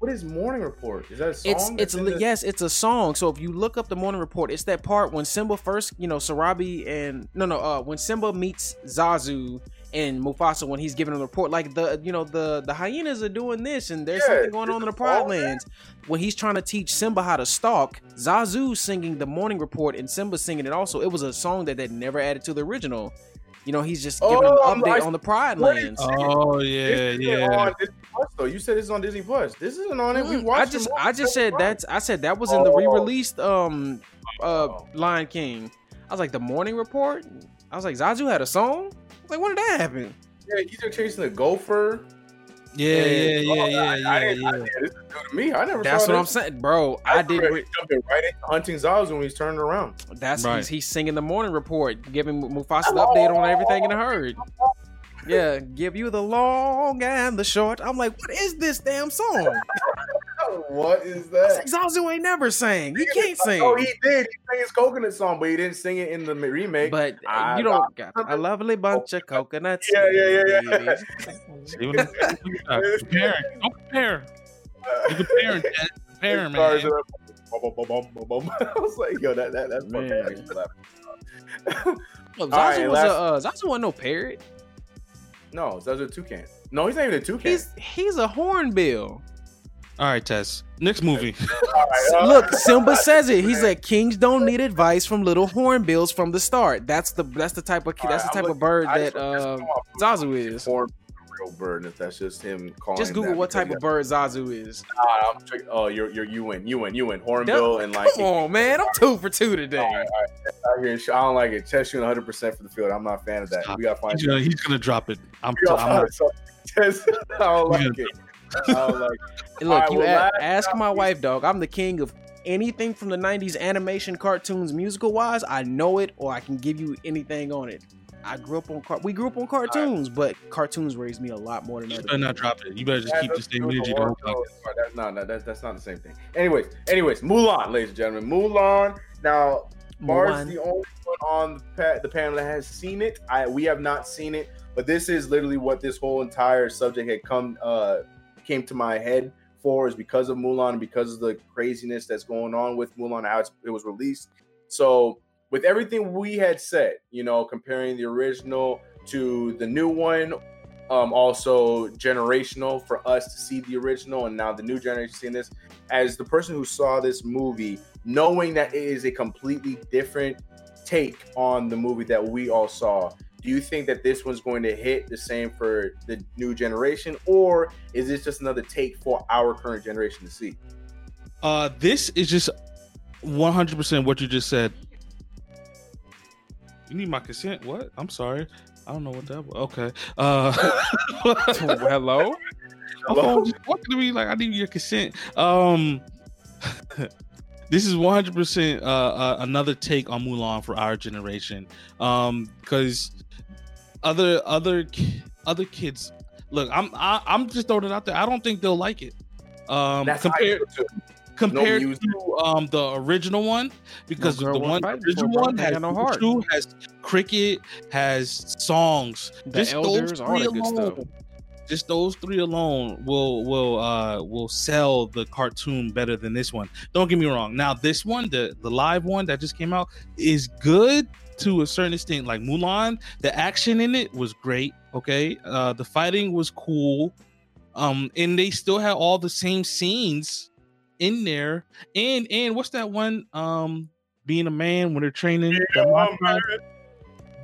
What is Morning Report? Is that a song? It's it's the- yes, it's a song. So if you look up the morning report, it's that part when Simba first, you know, Sarabi and no no, uh, when Simba meets Zazu and Mufasa when he's giving a report, like the you know the the hyenas are doing this and there's Yeah, something going on in the Pride Lands. When he's trying to teach Simba how to stalk, Zazu singing the morning report and Simba singing it also. It was a song that they never added to the original. You know, he's just giving Oh, an update I- on the Pride What is Lands. Oh yeah, isn't yeah. On Disney Plus, though. You said it's on Disney Plus. This isn't on it. We Mm, watched. I just I just said times. that I said that was in the Oh. re-released um uh Oh. Lion King. I was like the morning report. I was like Zazu had a song. I was like what did that happen? Yeah, he's are chasing the gopher. Yeah, yeah, yeah, Oh, yeah, I, I yeah, didn't, I, yeah. yeah, this is new to me. I never. That's saw what I'm saying, bro. I did. jumped Re- right into hunting Zazu when he's turning around. that's Right. he's, he's singing the morning report, giving Mufasa the update on everything in the herd. Yeah, give you the long and the short. I'm like, what is this damn song? What is that? Zazu ain't never sang. He can't sing. Oh, he did. He sang his coconut song, but he didn't sing it in the remake. But uh, I you don't got a lovely bunch of coconuts. Yeah, yeah, yeah, yeah. babies. See what I'm saying? Comparing. Don't compare. You comparing, Dad. Comparing, man. I was like, yo, that that that's fucking Man. excellent. Look, All right, Zazu was last- a uh, Zazu wasn't no parrot. No, Zazu a toucan. No, he's not even a toucan. He's he's a hornbill. All right, Tess. Next movie. All right, uh, Look, Simba says it. He's like kings don't need advice from little hornbills from the start. That's the that's the type of that's the type of bird that uh. Zazu is. Horn, real bird. If that's just him calling. Just Google what type of bird Zazu is. Nah, oh, you're you're you win, you win, you win. Hornbill and like. Come on, man. I'm two for two today. right, all right. Out here, in sh- I don't like it. Chess shooting 100 percent for the field. I'm not a fan of that. Stop. We gotta find. He's gonna, he's gonna drop it. I'm, We gotta I'm not. something. I don't like it. I don't like look, All right, you well, a- ask my not wife, dog. I'm the king of anything from the '90s animation, cartoons, musical wise. I know it, or I can give you anything on it. I grew up on car- we grew up on cartoons, but cartoons raised me a lot more than You other. better not drop it. You better just Yeah, keep the same energy. the the whole war time. goes- That's no, no, that's that's not the same thing. Anyways, anyways, Mulan, ladies and gentlemen, Mulan. Now, Mars Mulan. the only one on the, pa- the panel that has seen it. I we have not seen it, but this is literally what this whole entire subject had come uh came to my head for is because of Mulan and because of the craziness that's going on with Mulan how it was released. So with everything we had said, you know, comparing the original to the new one, um, also generational for us to see the original and now the new generation seeing this. As the person who saw this movie, knowing that it is a completely different take on the movie that we all saw, do you think that this one's going to hit the same for the new generation, or is this just another take for our current generation to see? Uh, this is just 100% what you just said. You need my consent? What? I'm sorry. I don't know what that was. Okay. Uh, Hello. My phone just talking to me like I need your consent. Um, this is 100% uh, uh, another take on Mulan for our generation. Um, because other other other kids, look, I'm I, I'm just throwing it out there. I don't think they'll like it. Um, That's how I compared feel too. compared music. to um the original one because No girl the one fight original before, one has no heart. Mushu, has cricket has songs The just elders, those all three that good stuff. alone just those three alone will will uh will sell the cartoon better than this one. Don't get me wrong. Now this one the the live one that just came out is good to a certain extent. Like mulan the action in it was great okay? Uh the fighting was cool. Um and they still had all the same scenes in there. And and what's that one um being a man when they're training montage?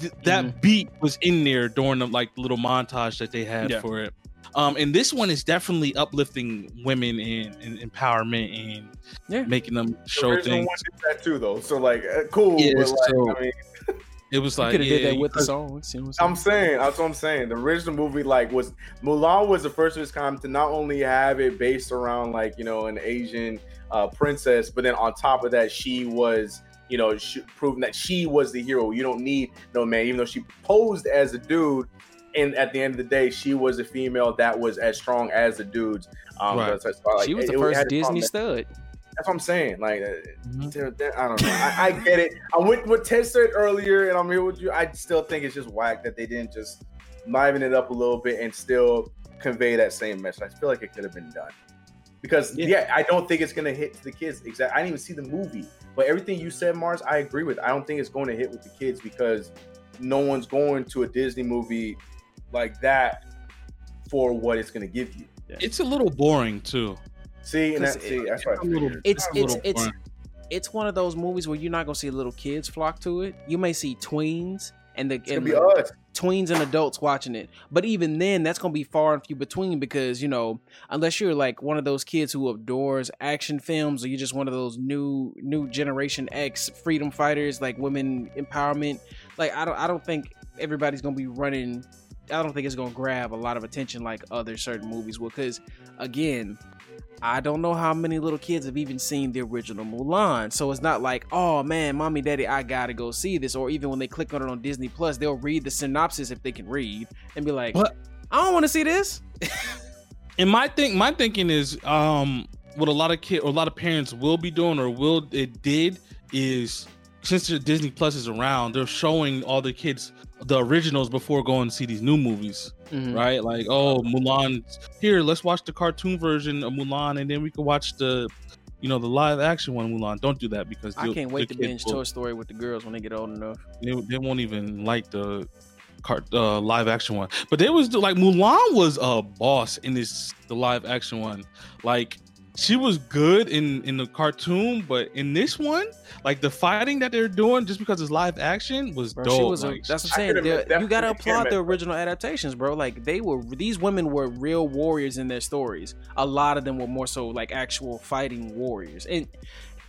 Th- that beat was in there during the like little montage that they had Yeah. for it um and this one is definitely uplifting women and, and empowerment and Yeah. making them The show original things one did that too, though. So like, uh, cool. Yeah, but, like, so- I mean, it was You like could have yeah, did that with the could- songs. You know I'm saying that's what I'm saying. The original movie like was Mulan was the first of its kind to not only have it based around like you know an Asian uh, princess, but then on top of that, she was you know sh- proving that she was the hero. You don't need no man, even though she posed as a dude. And at the end of the day, she was a female that was as strong as the dudes. Um, Right. so- so, like, she was it- the it first had Disney problem. stud. That's what I'm saying. Like, uh, Mhm. they're- they're- I don't know. I, I get it. I went with Ted said earlier, and I'm here with you. I still think it's just whack that they didn't just liven it up a little bit and still convey that same message. I feel like it could have been done. Because Yeah. yeah. I don't think it's gonna hit to the kids. Exactly. I didn't even see the movie, but everything you said, Mars, I agree with. I don't think it's going to hit with the kids because no one's going to a Disney movie like that for what it's gonna give you. it's a little boring too See, and 'Cause that, see, it- that's what I a. It's it's it's it's one of those movies where you're not gonna see little kids flock to it. You may see tweens and the It's and be the- us. tweens and adults watching it. But even then, that's gonna be far and few between because you know, unless you're like one of those kids who adores action films, or you're just one of those new new generation X freedom fighters, like women empowerment. Like I don't I don't think everybody's gonna be running. I don't think it's gonna grab a lot of attention like other certain movies will. Because again. I don't know how many little kids have even seen the original Mulan. So it's not like, oh man, mommy, daddy, I gotta go see this. Or even when they click on it on Disney Plus, they'll read the synopsis if they can read and be like, I don't want to see this. and my thing my thinking is um what a lot of kid or a lot of parents will be doing or will it did is since disney plus is around they're showing all the kids the originals before going to see these new movies Mhm. right like oh mulan here let's watch the cartoon version of mulan and then we can watch the you know the live action one mulan don't do that because I can't wait to binge will- Toy Story with the girls when they get old enough. they, they won't even like the cart uh, live action one but there was like mulan was a boss in this the live action one like she was good in in the cartoon but in this one like the fighting that they're doing just because it's live action was Bro, dope she was a, like, that's what I I'm saying. could've They're- met- You gotta applaud the could've original adaptations, bro. Like they were, these women were real warriors in their stories. A lot of them were more so like actual fighting warriors in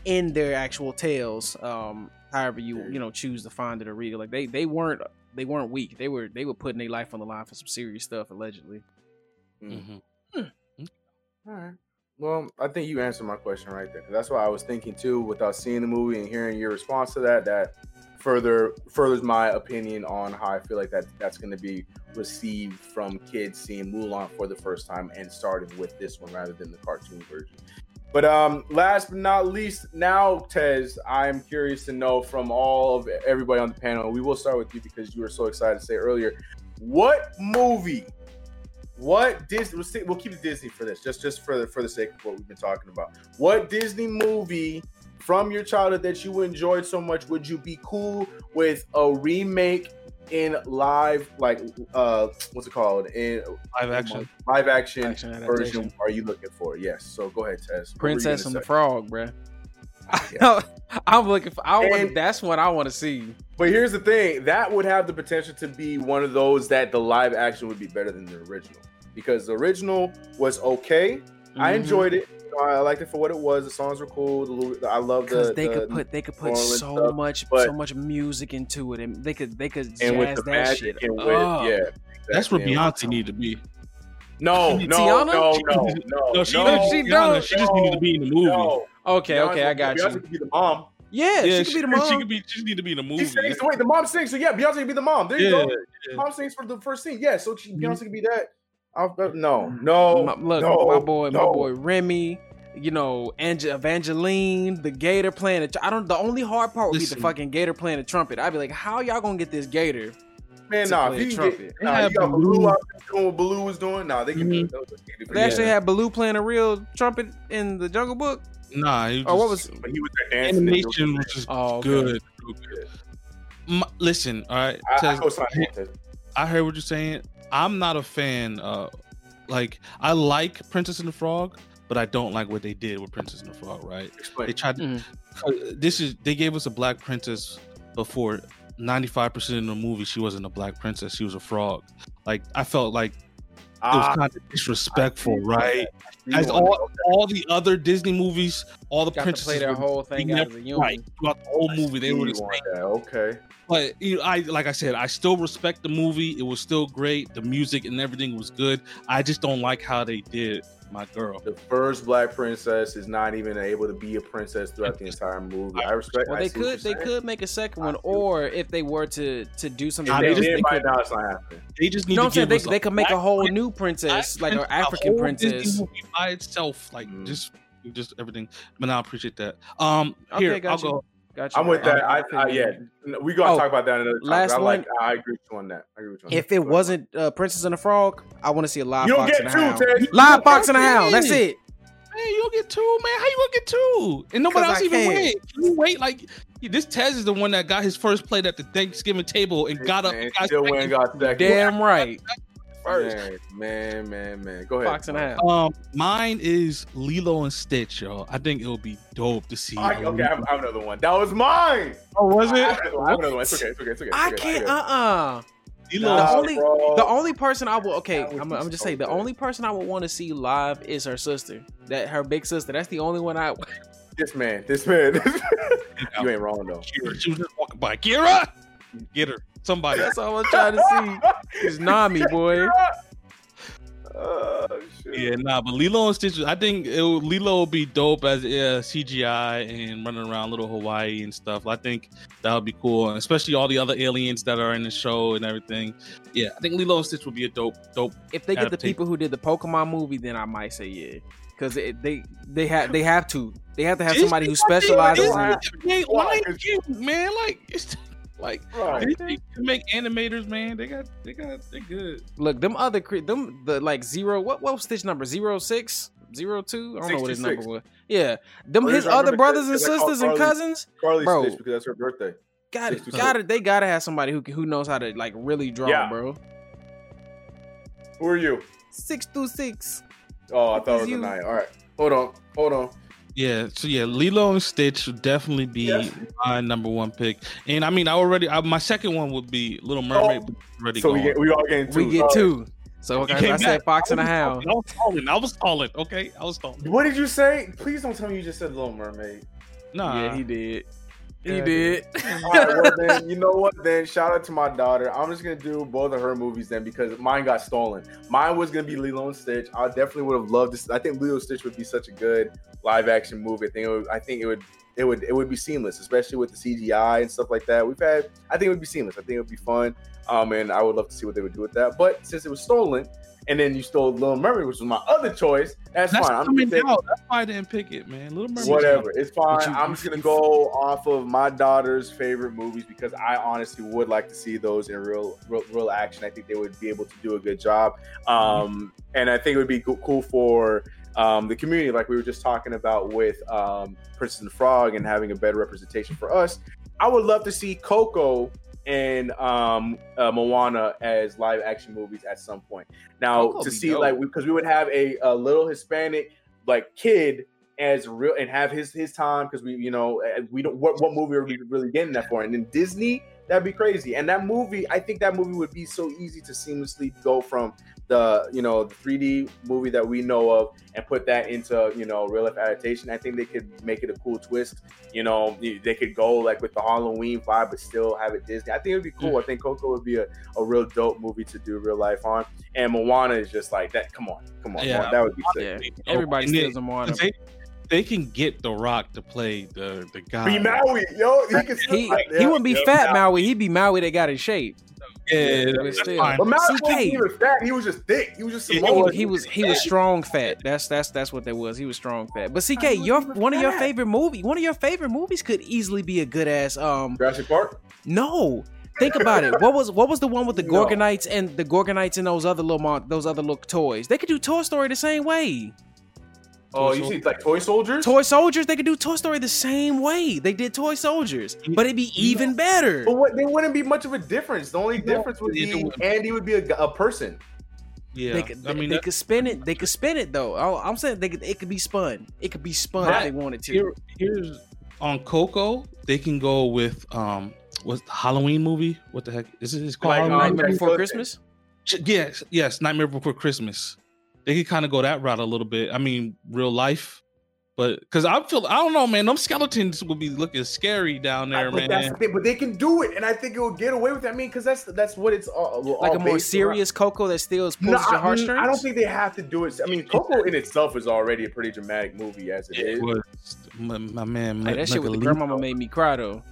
in their actual tales. Um, however you you know choose to find it or read it. Like they they weren't they weren't weak. They were they were putting their life on the line for some serious stuff allegedly. mhm. All right. Well, I think you answered my question right there. That's what I was thinking too, without seeing the movie and hearing your response to that. That further furthers my opinion on how I feel like that that's going to be received from kids seeing Mulan for the first time and starting with this one rather than the cartoon version. But um, last but not least, now Tez, I'm curious to know from all of everybody on the panel. We will start with you because you were so excited to say earlier. What movie what Disney? We'll, stay, we'll keep it Disney for this, just just for the for the sake of what we've been talking about. What Disney movie from your childhood that you enjoyed so much would you be cool with a remake in live, like uh, what's it called in Live action. live action, Action version? adaptation. Are you looking for? Yes. So go ahead, Tess. What were you Princess gonna and the? Frog, bruh. Yeah. I'm looking for. I want. And- That's what I want to see. But here's the thing: that would have the potential to be one of those that the live action would be better than the original because the original was okay. I Mhm. enjoyed it. I liked it for what it was. The songs were cool. The, Lu- I love the. Because they the- could put they could put so stuff, much but- so much music into it, and they could they could and with jazz the that magic shit and with up. yeah. That's where exactly. Beyonce need to be. No, no, Tiana? no, no, no, No, she, no, doesn't- she Rihanna, don't. She just needed to be in the movie. No. Okay, okay, I got Beyonce you. could be the mom. Yeah, she could be the mom. She could be. She just need to be in the movie. She sings. Wait, the mom sings. So yeah, Beyonce could be the mom. There you Yeah, go. yeah. Mom sings for the first scene. Yeah, so she, Mhm. Beyonce could be that. I'll, uh, no, no, My- look, no, my boy, my boy Remy. You know, Ange- Evangeline, the Gator playing. The, I don't. The only hard part would be the fucking Gator playing the trumpet. I'd be like, how y'all gonna get this Gator? Man, to nah, play if you a can get, nah, They you got Baloo Baloo. out there doing what Baloo was doing. Nah, they can do Mhm. it. Those- those can do it. They actually Yeah. had Baloo playing a real trumpet in the Jungle Book. Nah, he Or what was? But he was there dancing. animation doing- was just Oh, okay. good. real good. M- listen, all right. I, I Tez. I heard what you're saying. I'm not a fan. Uh, like I like Princess and the Frog, but I don't like what they did with Princess and the Frog. Right? Explain. They tried. To, uh, this is they gave us a black princess before. 95% of the movie, she wasn't a black princess. She was a frog. Like I felt like it was Ah, kind of disrespectful, I right? As want all all the other Disney movies, all the Got to princesses play their whole thing they out never- as a right throughout the whole movie. They see were the want same. that. Okay. But you know, I like I said, I still respect the movie. It was still great. The music and everything was good. I just don't like how they did my girl. The first black princess is not even able to be a princess throughout the entire movie. I respect. Well, I they see could they could make a second one, or if they were to to do something, If I they else, just did they could. now, it's not happening. They just You need know to what I'm saying? give They, they could make a whole prin- new black princess, like an African princess. by itself, like Mm. just just everything. But I appreciate that. Um, Okay, here I'll you. go. Got you. I'm with that. I, I yeah, we gonna Oh, talk about that another time. last I like. one. I agree with you on that. I agree with you. On If that. it wasn't uh, Princess and the Frog, I want to see a live you don't fox get and a two, hound. Ted. Live fox and a hound. That's it. Man, you don't get two, man. How you gonna get two? And nobody else I even can. wait. You wait? Like this Tez is the one that got his first plate at the Thanksgiving table and got up. Man, and got still went got second. Damn right. First. Man, man, man, man. Go ahead. Fox and a hound. Um, mine is Lilo and Stitch, yo. I think it'll be dope to see. I, a okay, I have, I have another one. That was mine. Oh, was I it? have. I have another one. It's okay. It's okay. It's okay. It's I okay. can't. got Uh it. uh Lilo The Nah, only bro. the only person I will okay, I'm, I'm just so saying the good. only person I would want to see live is her sister. That her big sister. That's the only one I. This man. This man. you ain't wrong though. Kira. She was just walking by. Kira, get her. Somebody. That's all I'm trying to see. Is Nani boy. Oh, shit. Yeah, nah, but Lilo and Stitch, I think it would, Lilo will be dope as uh, CGI and running around little Hawaii and stuff. I think that would be cool, and especially all the other aliens that are in the show and everything. Yeah, I think Lilo and Stitch would be a dope, dope. If they get the people who did the Pokemon movie, then I might say yeah. Because they they have they have to they have to have somebody who Disney, specializes in Disney, it. Why? Lion King, man, like it's like Right. Disney can make animators, man. They got, they got, they good. Look, them other cre- them the like zero what what was Stitch number zero six zero two? I don't know what his number was. Yeah, them his other brothers and because I called sisters and cousins. Carly Bro. Stitch because that's her birthday. Got it, got it. They gotta have somebody who who knows how to like really draw, Yeah. bro. Who are you? Six through six. Oh, I thought it was a nine. All right. Hold on. Hold on. Yeah, so yeah, Lilo and Stitch would definitely be Yes. my number one pick. And I mean, I already, I, my second one would be Little oh, Mermaid. but it's already So we gone. get we all getting two. We get two. So You okay, came I said back. fox and a I was hound. stalling, I was calling. I was stalling. Okay, I was calling. What did you say? Please don't tell me you just said Little Mermaid. Nah, Yeah, he did. He did. All right, well then, you know what? Then shout out to my daughter. I'm just gonna do both of her movies then because mine got stolen. Mine was gonna be Lilo and Stitch. I definitely would have loved this. I think Lilo and Stitch would be such a good live action movie. I think it would, I think it would it would it would be seamless, especially with the CGI and stuff like that. We've had I think it would be seamless. I think it would be fun. Um, and I would love to see what they would do with that. But since it was stolen, and then you stole Little Mermaid, which was my other choice, that's, That's fine. I'm coming just taking- out. That's why I didn't pick it, man. Little Mermaid. Whatever, it's fine. You- I'm just gonna go off of my daughter's favorite movies because I honestly would like to see those in real, real, real action. I think they would be able to do a good job, um, and I think it would be cool for um, the community, like we were just talking about with um, Princess and the Frog, and having a better representation for us. I would love to see Coco and um, uh, Moana as live action movies at some point. Now Coco to see dope. like because we would have a, a little Hispanic like kid as real and have his his time because we you know we don't what, what movie are we really getting that for and then disney that'd be crazy and that movie i think that movie would be so easy to seamlessly go from the you know the 3d movie that we know of and put that into you know real life adaptation i think they could make it a cool twist you know they could go like with the halloween vibe but still have it disney i think it would be cool i mm. think coco would be a, a real dope movie to do real life on and moana is just like that come on come on Yeah. that would be sick Yeah, everybody And they- steals them on. They, they can get The Rock to play the the guy. Be Maui, yo. He can He like, he wouldn't be yeah, fat yeah. Maui. He'd be Maui that got in shape. Yeah, but that's still. But Maui CK. wasn't even fat. He was just thick. He was just He, Samoan. he was he was strong fat. That's that's that's what that was. He was strong fat. But CK, your one of your favorite movie, one of your favorite movies could easily be a good ass. Um, Jurassic Park. no, think about it. What was what was the one with the No. Gorgonites and the Gorgonites and those other little mon- those other little toys? They could do Toy Story the same way. Oh, you see, it's like toy soldiers. Toy Soldiers, they could do Toy Story the same way. They did Toy Soldiers, but it'd be even better. But what? There wouldn't be much of a difference. The only difference would be wouldn't. Andy would be a, a person. Yeah, They could, I mean, they that- could spin it. They could spin it though. Oh, I'm saying they could, it could be spun. It could be spun if they wanted to. here, here's on Coco. They can go with um, what's the Halloween movie? What the heck is it? It's called Like, um, Nightmare Before Christmas. Yes, yes, Nightmare Before Christmas. They could kind of go that route a little bit. I mean, real life, but because I feel I don't know, man. Them skeletons would be looking scary down there, but that's man. the thing. But they can do it, and I think it will get away with that. I mean, because that's that's what it's all, all Like a more based serious Coco that steals pulls around. No, your I, heartstrings. I don't think they have to do it. I mean, Coco in itself is already a pretty dramatic movie as it is. Was my, my man. Like, that shit with the Michelito. grandmama made me cry though.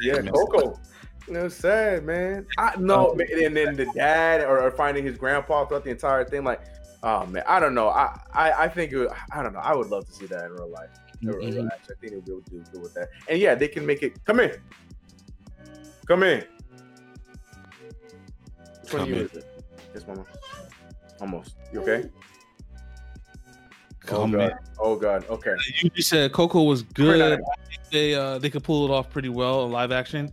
Yeah, Coco. You know, sad man. I no, man, and then the dad or, or finding his grandpa throughout the entire thing. Like, oh man, I don't know. I I, I think it, would- I don't know. I would love to see that in real life. In real- Mhm. action. I think they would be able to do good with that. And yeah, they can make it. Come in. Come in. Which one Come you in. is it? Yes, mama. Almost. You okay? Come oh in. god. Oh god. Okay. You just said Coco was good. I think they uh they could pull it off pretty well in live action.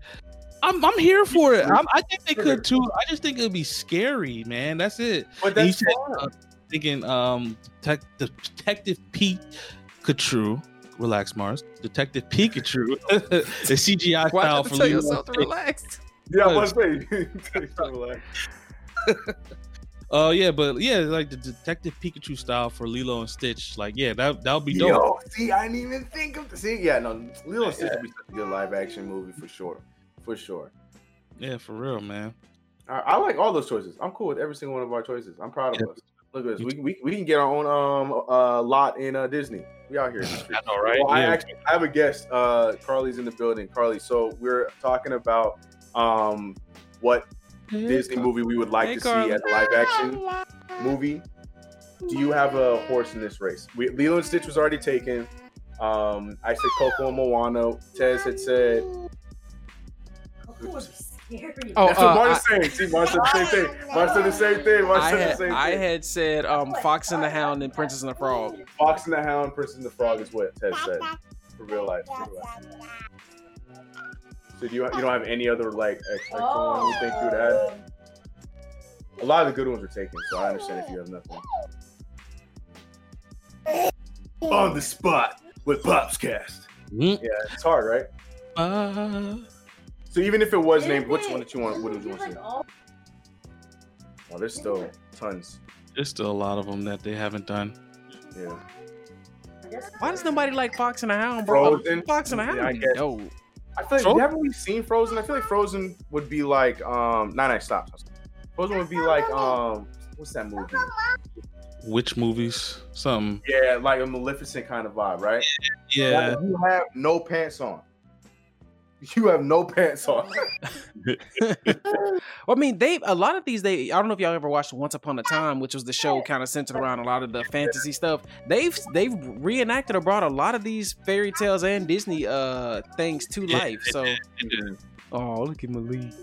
I'm I'm here for it. I'm, I think they could too. I just think it would be scary, man. That's it. But that's said, uh, thinking um tech, the detective Pikachu. Relax, Mars. Detective Pikachu. the CGI Why style not for tell Lilo yourself to relax? Yeah, I was saying. Relax. Oh yeah, but yeah, like the Detective Pikachu style for Lilo and Stitch. Like yeah, that that would be dope. Yo, see, I didn't even think of the see. Yeah, no, Lilo and Stitch would be such a good live action movie for sure, for sure. Yeah, for real, man. I, I like all those choices. I'm cool with every single one of our choices. I'm proud of Yeah. us. Look at this. We, we, we can get our own um uh lot in uh, Disney. We out here. In the street. I know, right? Well, I actually I have a guest. Uh, Carly's in the building. Carly, so we're talking about um what Disney movie we would like Hey, to Carly. see as a live action movie. Do you have a horse in this race? We, Lilo and Stitch was already taken. Um, I said Coco and Moana. Tez had said. Oh, That's uh, what Martin's saying. See, Martin said the same thing. Martin said the same thing. Martin I said the had, same I had said um, Fox and the Hound and Princess and the Frog. Fox and the Hound, Princess and the Frog is what Ted said. For real life. For real life. So do you you don't have any other like extra one you think you would add? A lot of the good ones are taken, so I understand if you have nothing. On the spot with Pops Cast. Mm. Yeah, it's hard, right? Uh, So even if it was named, which one did you want? What did you want to see? Oh, there's still tons. there's still a lot of them that they haven't done. Yeah. Why does nobody like Fox and the Hound, bro? Frozen? Fox and the Hound Yeah, I be guess. dope. I feel like Frozen? haven't we seen Frozen? I feel like Frozen would be like um nine nine stops. Frozen would be like um what's that movie? Which movies, some Yeah, like a Maleficent kind of vibe, right? yeah. Like, you have no pants on. You have no pants on. Well, I mean, they a lot of these. They I don't know if y'all ever watched Once Upon a Time, which was the show kind of centered around a lot of the fantasy stuff. They've they've reenacted or brought a lot of these fairy tales and Disney uh things to Yeah, life. So, oh, look at Malik.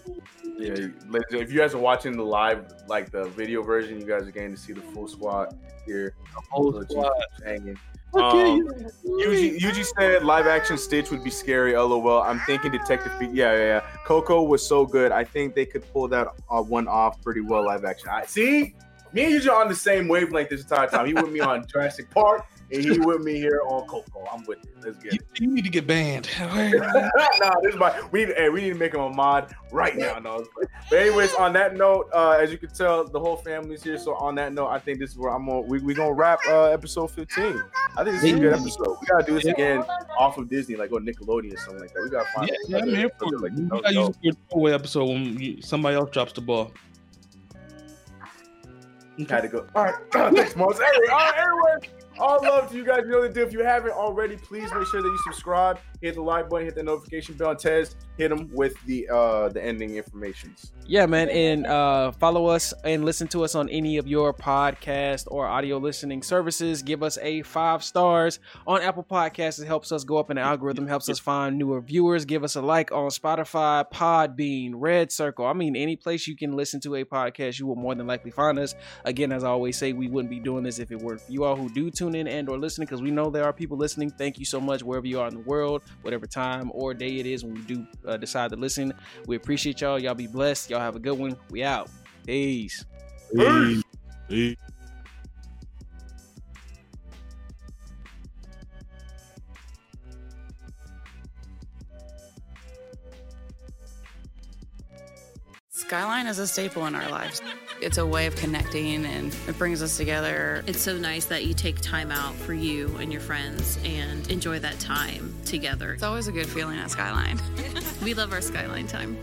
Yeah, if you guys are watching the live, like the video version, you guys are getting to see the full squad here. whole squad. hanging. Um, Yuji, Yuji said live action Stitch would be scary. LOL. I'm thinking Detective. Fe- yeah, yeah, yeah. Coco was so good. I think they could pull that uh, one off pretty well. Live action. I see. Me and Yuji are on the same wavelength this entire time. He with me on Jurassic Park, and he with me here on Coco. I'm with it. Let's get You, it. you need to get banned. nah, this is my. We need. Hey, we need to make him a mod right now. No, but anyways, on that note, uh, as you can tell, the whole family's here. So on that note, I think this is where I'm on. We we gonna wrap uh, episode 15. I think this is a good episode. We gotta do this again off of Disney, like on Nickelodeon or something like that. We gotta find. yeah, yeah, I'm here for it. like We that. gotta use a throwaway episode when you, somebody else drops the ball. Had to go. All right, thanks, Mars. Anyway, all right, anyway. All love to you guys. You know the deal. If you haven't already, please make sure that you subscribe, hit the like button, hit the notification bell, and Tez hit them with the uh the ending informations. Yeah, man, and uh, follow us and listen to us on any of your podcast or audio listening services. Give us a five stars on Apple Podcasts. It helps us go up in the algorithm, helps us find newer viewers. Give us a like on Spotify, Podbean, Red Circle. I mean, any place you can listen to a podcast, you will more than likely find us. Again, as I always say, we wouldn't be doing this if it weren't for you all who do tune in and or listening, because we know there are people listening. Thank you so much wherever you are in the world, whatever time or day it is when you do uh, decide to listen. We appreciate y'all. Y'all be blessed. Y'all have a good one. We out. Peace. Peace. Skyline is a staple in our lives. It's a way of connecting and it brings us together. It's so nice that you take time out for you and your friends and enjoy that time together. It's always a good feeling at Skyline. We love our skyline time.